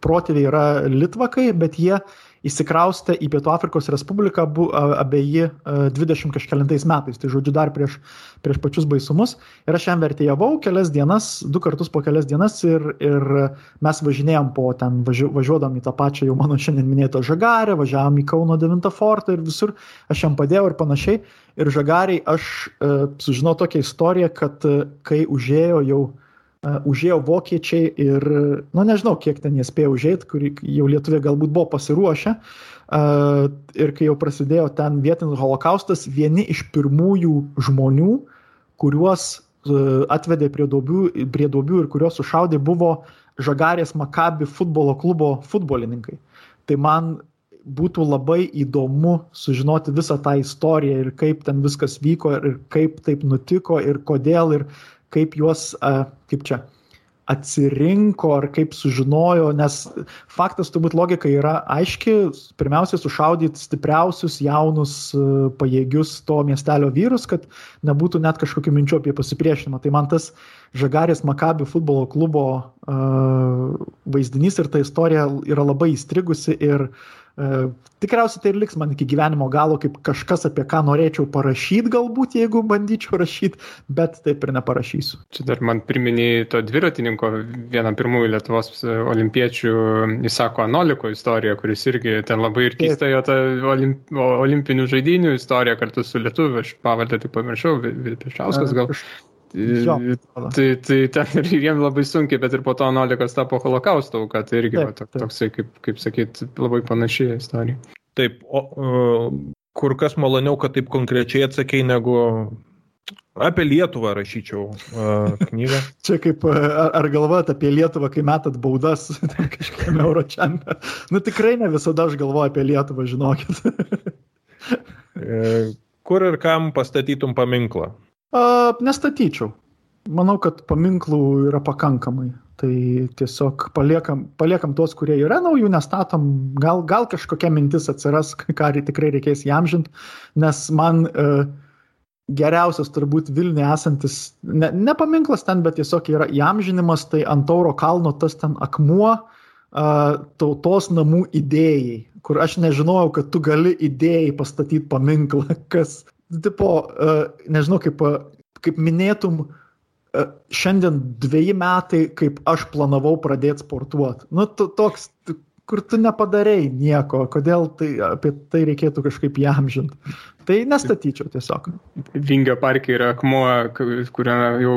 protėviai yra litvakai, bet jie įsikraustė į Pietų Afrikos Respubliką abu, abieji 20 kažkėlintais metais, tai žodžiu dar prieš, prieš pačius baisumus. Ir aš jam vertėjavau kelias dienas, du kartus po kelias dienas ir, ir mes važinėjom po ten, važiu, važiuodam į tą pačią jau mano šiandien minėtą žagarę, važiavom į Kauno 9 fortą ir visur aš jam padėjau ir panašiai. Ir žagariai aš e, sužinau tokią istoriją, kad e, kai užėjo jau užėjo vokiečiai ir, nu nežinau, kiek ten jie spėjo užėjti, kur jau lietuviai galbūt buvo pasiruošę. Uh, ir kai jau prasidėjo ten vietinis holokaustas, vieni iš pirmųjų žmonių, kuriuos uh, atvedė prie duobių, prie duobių ir kuriuos sušaudė, buvo Žagarės Makabi futbolo klubo futbolininkai. Tai man būtų labai įdomu sužinoti visą tą istoriją ir kaip ten viskas vyko ir kaip taip nutiko ir kodėl ir kaip juos, kaip čia, atsirinko ar kaip sužinojo, nes faktas turbūt logika yra aiški, pirmiausia sušaudyti stipriausius, jaunus, pajėgius to miestelio vyrus, kad nebūtų net kažkokių minčių apie pasipriešinimą. Tai man tas Žagarės Makabi futbolo klubo uh, vaizdinys ir ta istorija yra labai įstrigusi ir uh, E, tikriausiai tai ir liks man iki gyvenimo galo kaip kažkas, apie ką norėčiau parašyti, galbūt, jeigu bandyčiau rašyti, bet taip ir neparašysiu. Čia dar man priminė to dviratininko, vieną pirmųjų Lietuvos olimpiečių, jis sako, Anoliko istoriją, kuris irgi ten labai ir keista jo ta olimp, olimpinių žaidinių istorija kartu su Lietuviu, aš pavardę tik pamiršau, Vilpišauskas gal. Jo, tai, tai ten ir jiem labai sunkiai, bet ir po to Nolikas tapo holokausto auka, tai irgi taip, taip. toksai, kaip, kaip sakyt, labai panašiai istorija. Taip, o kur kas maloniau, kad taip konkrečiai atsakėjai, negu apie Lietuvą rašyčiau knygą. [laughs] Čia kaip, ar, ar galvojat apie Lietuvą, kai metat baudas [laughs] kažkam euročiampę? Nu tikrai ne visada aš galvoju apie Lietuvą, žinokit. [laughs] kur ir kam pastatytum paminklą? A, nestatyčiau. Manau, kad paminklų yra pakankamai. Tai tiesiog paliekam, paliekam tuos, kurie yra naujų, nestatom, gal, gal kažkokia mintis atsiras, [laughs] ką tikrai reikės įamžinti, nes man e, geriausias turbūt Vilniuje esantis, ne, ne paminklas ten, bet tiesiog yra įamžinimas, tai ant Tauro kalno tas ten akmuo e, tautos namų idėjai, kur aš nežinojau, kad tu gali idėjai pastatyti paminklą, [laughs] kas tipo, uh, nežinau, kaip, kaip minėtum, uh, šiandien dviejai metai, kaip aš planavau pradėti sportuoti. Nu, tu, toks, kur tu nepadarėjai nieko, kodėl tai, apie tai reikėtų kažkaip įamžinti. Tai nestatyčiau tiesiog. Vingio parke yra akmuo, kuriame jau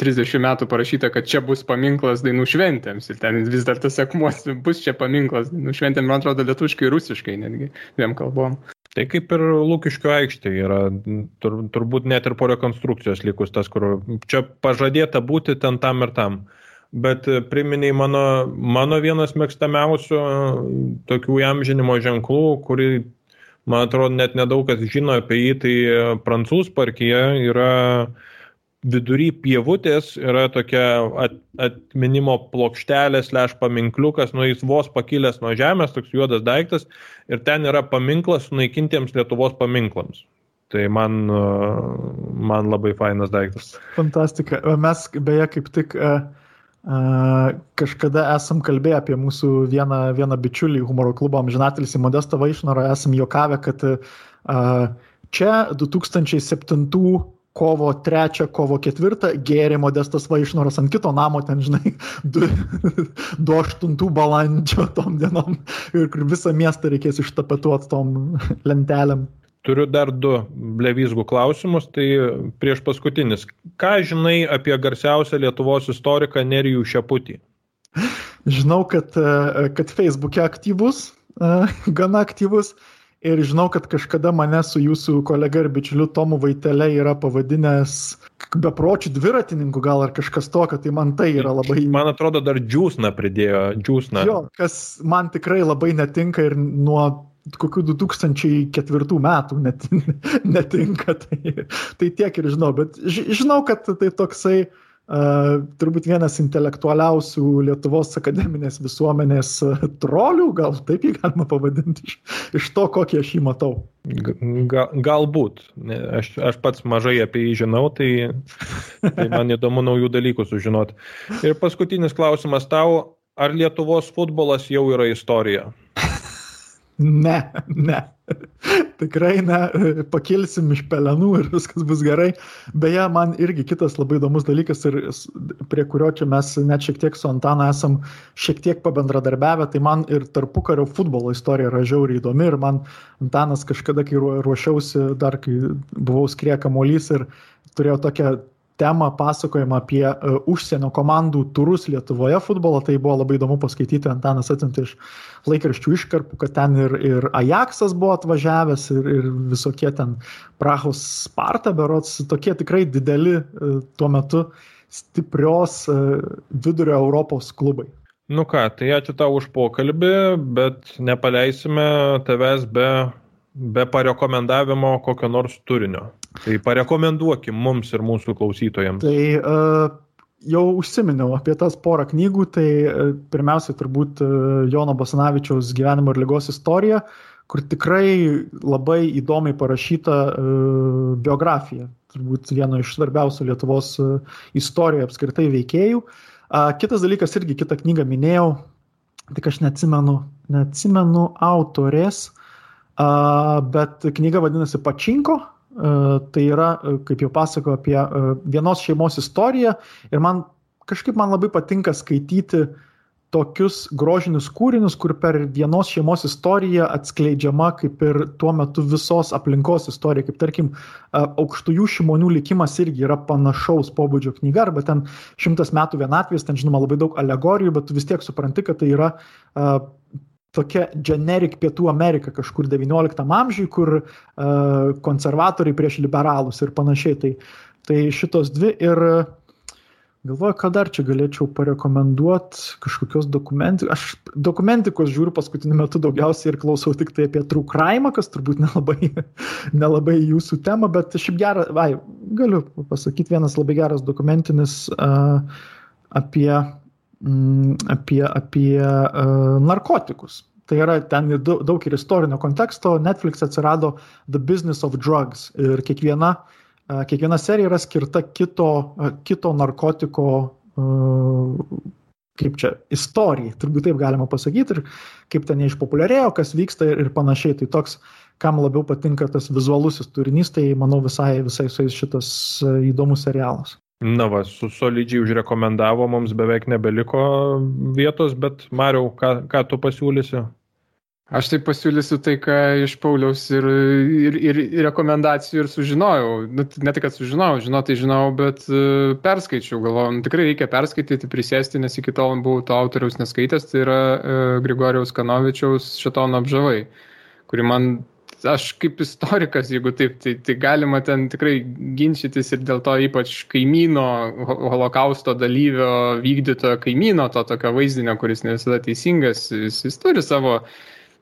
30 metų parašyta, kad čia bus paminklas dainų šventėms. Ir ten vis dar tas akmuo bus čia paminklas dainų šventėms, man atrodo, lietuškai rusiškai netgi dviem kalbom. Tai kaip ir Lūkiškio aikštė yra, tur, turbūt net ir po rekonstrukcijos likus tas, kur čia pažadėta būti ten tam ir tam. Bet priminiai mano, mano vienas mėgstamiausių tokių jam žinimo ženklų, kurį, man atrodo, net nedaug kas žino apie jį, tai prancūzų parkyje yra uh, vidury pievutės yra tokia at, atminimo plokštelė, sleš paminkliukas, nu jis vos pakilęs nuo žemės, toks juodas daiktas, ir ten yra paminklas sunaikintiems Lietuvos paminklams. Tai man, man labai fainas daiktas. Fantastika. Mes beje kaip tik uh, kažkada esam kalbėję apie mūsų vieną, vieną bičiulį humoro klubo amžinatelis į Modestą Vaišnorą, esam juokavę, kad čia 2007 kovo 3, kovo 4 gėrė modestas vaišnoras ant kito namo, ten, žinai, [laughs] 2-8 balandžio tom dienom ir visą miestą reikės ištapetuoti tom lentelėm. Turiu dar du blevizgų klausimus, tai prieš paskutinis. Ką žinai apie garsiausią Lietuvos istoriką Nerijų Šeputį? Žinau, kad, e, kad Facebook'e aktyvus, e, gana aktyvus. Ir žinau, kad kažkada mane su jūsų kolega ir bičiuliu Tomu Vaitelė yra pavadinęs bepročių dviratininkų gal ar kažkas tokio, tai man tai yra labai... Man atrodo, dar džiūsną pridėjo, džiūsną. Jo, kas man tikrai labai netinka ir nuo kokių 2004 metų net, [laughs] netinka, tai, tai tiek ir žinau, bet žinau, kad tai toksai uh, turbūt vienas intelektualiausių Lietuvos akademinės visuomenės trolių, gal taip jį galima pavadinti, iš, iš to, kokį aš jį matau. Ga, galbūt. Aš, aš pats mažai apie jį žinau, tai, tai man įdomu naujų dalykų sužinoti. Ir paskutinis klausimas tau, ar Lietuvos futbolas jau yra istorija? Ne, ne. Tikrai ne, pakilsim iš pelenų ir viskas bus gerai. Beje, man irgi kitas labai įdomus dalykas ir prie kurio čia mes net šiek tiek su Antanu esam šiek tiek pabendradarbiavę, tai man ir tarpukario futbolo istorija yra žiauriai įdomi ir man Antanas kažkada, kai ruošiausi, dar kai buvau skrieka molys ir turėjau tokią temą, pasakojimą apie uh, užsienio komandų turus Lietuvoje futbolo, tai buvo labai įdomu paskaityti, Antanas atsiuntė iš laikraščių iškarpų, kad ten ir, ir Ajaxas buvo atvažiavęs, ir, ir visokie ten Prahos Sparta, berots, tokie tikrai dideli uh, tuo metu stiprios uh, vidurio Europos klubai. Nu ką, tai ačiū tau už pokalbį, bet nepaleisime tavęs be, be parekomendavimo kokio nors turinio. Tai parekomenduokim mums ir mūsų klausytojams. Tai uh, jau užsiminiau apie tas porą knygų, tai uh, pirmiausia turbūt uh, Jono Basanavičiaus gyvenimo ir lygos istorija, kur tikrai labai įdomiai parašyta uh, biografija, turbūt vieno iš svarbiausių Lietuvos uh, istorijoje apskritai veikėjų. Uh, kitas dalykas, irgi kitą knygą minėjau, tik aš neatsimenu, neatsimenu autorės, uh, bet knyga vadinasi Pačinko tai yra, e, kaip jau pasako, apie e, vienos šeimos istoriją. Ir man kažkaip man labai patinka skaityti tokius grožinius kūrinius, kur per vienos šeimos istoriją atskleidžiama kaip ir tuo metu visos aplinkos istorija, kaip tarkim aukštųjų šimonių likimas irgi yra panašaus pobūdžio knyga, arba ten šimtas metų vienatvės, ten žinoma labai daug alegorijų, bet tu vis tiek supranti, kad tai yra tokia generic Pietų Amerika kažkur XIX amžiui, kur uh, konservatoriai prieš liberalus ir panašiai. Tai, tai šitos dvi ir galvoju, ką dar čia galėčiau parekomenduoti, kažkokios dokumentikos. Aš dokumentikos žiūriu paskutiniu metu daugiausiai ir klausau tik tai apie true crime, kas turbūt nelabai, [laughs] nelabai jūsų tema, bet šiaip gerą, vai, galiu pasakyti vienas labai geras dokumentinis uh, apie apie, apie uh, narkotikus. Tai yra ten daug ir istorinio konteksto. Netflix atsirado The Business of Drugs ir kiekviena, uh, kiekviena serija yra skirta kito, uh, kito narkotiko, kaip čia, istorijai, turbūt taip galima pasakyti, ir kaip ten išpopuliarėjo, kas vyksta ir, ir panašiai. Tai toks, kam labiau patinka tas vizualusis turinys, tai manau visai, visai su jais šitas įdomus serialas. Na va, su solidžiai užrekomendavo, mums beveik nebeliko vietos, bet Mariau, ką, ką tu pasiūlysi? Aš tai pasiūlysiu tai, ką iš Pauliaus ir, ir, ir, ir rekomendacijų ir sužinojau. Nu, ne tik, kad sužinojau, žinau, tai žinau, bet uh, perskaičiau, galvoju, nu, tikrai reikia perskaityti, prisėsti, nes iki tol buvau to autoriaus neskaitęs, tai yra uh, Grigorijaus Kanovičiaus Šetono apžavai, kuri man aš kaip istorikas, jeigu taip, tai, tai galima ten tikrai ginčytis ir dėl to ypač kaimyno, holokausto dalyvio, vykdytojo kaimyno, to tokio vaizdinio, kuris ne visada teisingas, jis, jis turi savo uh,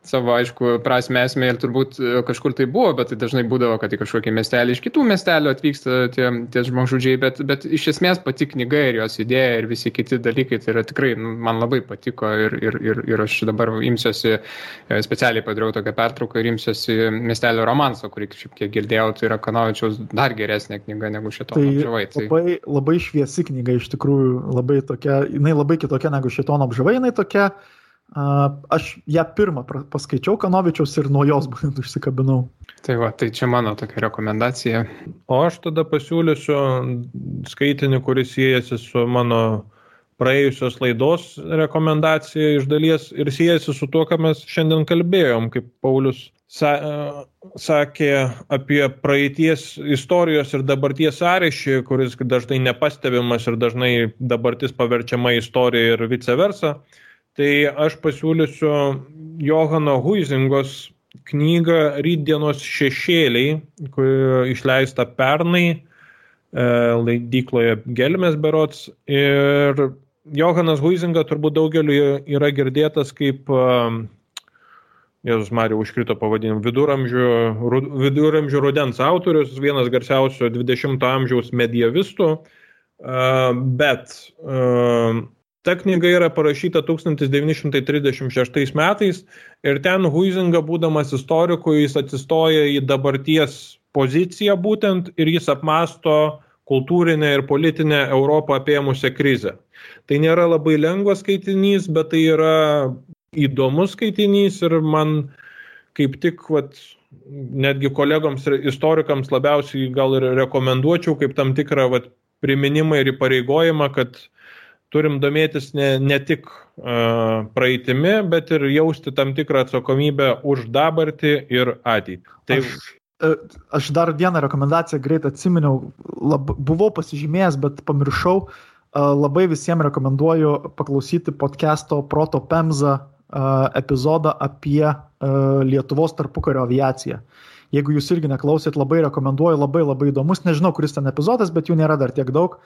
savo, aišku, prasme esmė ir turbūt e, kažkur tai buvo, bet tai dažnai būdavo, kad į kažkokį miestelį iš kitų miestelių atvyksta tie, tie žmogžudžiai, bet, bet iš esmės pati knyga ir jos idėja ir visi kiti dalykai, tai yra tikrai nu, man labai patiko ir, ir, ir, ir aš dabar imsiuosi, e, specialiai padariau tokią pertrauką ir imsiuosi miestelio romanso, kurį šiek tiek girdėjau, tai yra Kanovičiaus dar geresnė knyga negu šito. Tai apžavai. Tai labai, labai šviesi knyga iš tikrųjų, labai tokia, jinai labai kitokia negu šito apžavai, jinai tokia Aš ją pirmą paskaičiau Kanovičiaus ir nuo jos būtent [laughs] užsikabinau. Tai va, tai čia mano tokia rekomendacija. O aš tada pasiūlysiu skaitinį, kuris siejasi su mano praėjusios laidos rekomendacija iš dalies ir siejasi su tuo, ką mes šiandien kalbėjom, kaip Paulius sa, sakė apie praeities istorijos ir dabarties sąryšį, kuris dažnai nepastebimas ir dažnai dabartis paverčiama istorija ir vice versa, tai aš pasiūlysiu Johano Huizingos knygą Rydienos šešėliai, kuri išleista pernai e, leidykloje Gelmės berots. Ir Johanas Huizinga turbūt daugeliu yra girdėtas kaip Jėzus Marija užkrito pavadinimu viduramžių, viduramžių rudens autorius, vienas garsiausių 20-ojo amžiaus medievistų, bet ta knyga yra parašyta 1936 metais ir ten Huizinga, būdamas istoriku, jis atsistoja į dabarties poziciją būtent ir jis apmasto kultūrinę ir politinę Europą apėmusią krizę. Tai nėra labai lengvas skaitinys, bet tai yra įdomus skaitinys ir man kaip tik, vat, netgi kolegoms ir istorikams labiausiai gal ir rekomenduočiau kaip tam tikrą vat, priminimą ir įpareigojimą, kad turim domėtis ne, ne tik uh, praeitimi, bet ir jausti tam tikrą atsakomybę už dabartį ir ateitį. Tai... Aš, e, aš dar vieną rekomendaciją greit atsiminiau, lab, buvau pasižymėjęs, bet pamiršau. Uh, labai visiems rekomenduoju paklausyti podcast'o Proto Pemza epizodą apie Lietuvos tarpukario aviaciją. Jeigu jūs irgi neklausėt, labai rekomenduoju, labai labai įdomus, nežinau, kuris ten epizodas, bet jų nėra dar tiek daug,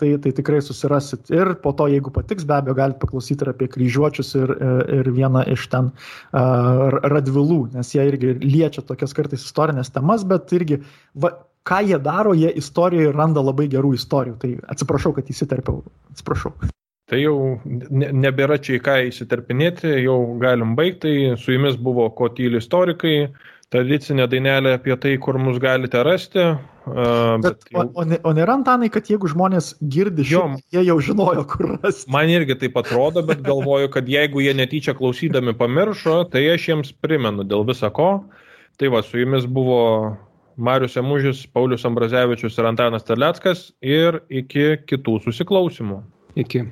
tai, tai tikrai susirasit. Ir po to, jeigu patiks, be abejo, galite paklausyti ir apie kryžiuočius ir, ir vieną iš ten uh, radvilų, nes jie irgi liečia tokias kartais istorinės temas, bet irgi, va, ką jie daro, jie istorijoje randa labai gerų istorijų. Tai atsiprašau, kad įsiterpiau, atsiprašau. Tai jau nebėra čia į ką įsiterpinėti, jau galim baigti. Su jumis buvo Ko tyli istorikai, tradicinė dainelė apie tai, kur mus galite rasti. Uh, bet, bet jau... o, o, nėra antanai, kad jeigu žmonės girdi šio, jie jau žinojo, kur rasti. Man irgi taip atrodo, bet galvoju, kad jeigu jie netyčia klausydami pamiršo, tai aš jiems primenu dėl visa ko. Tai va, su jumis buvo Marius Emužis, Paulius Ambrazevičius ir Antanas Terleckas ir iki kitų susiklausimų. Iki.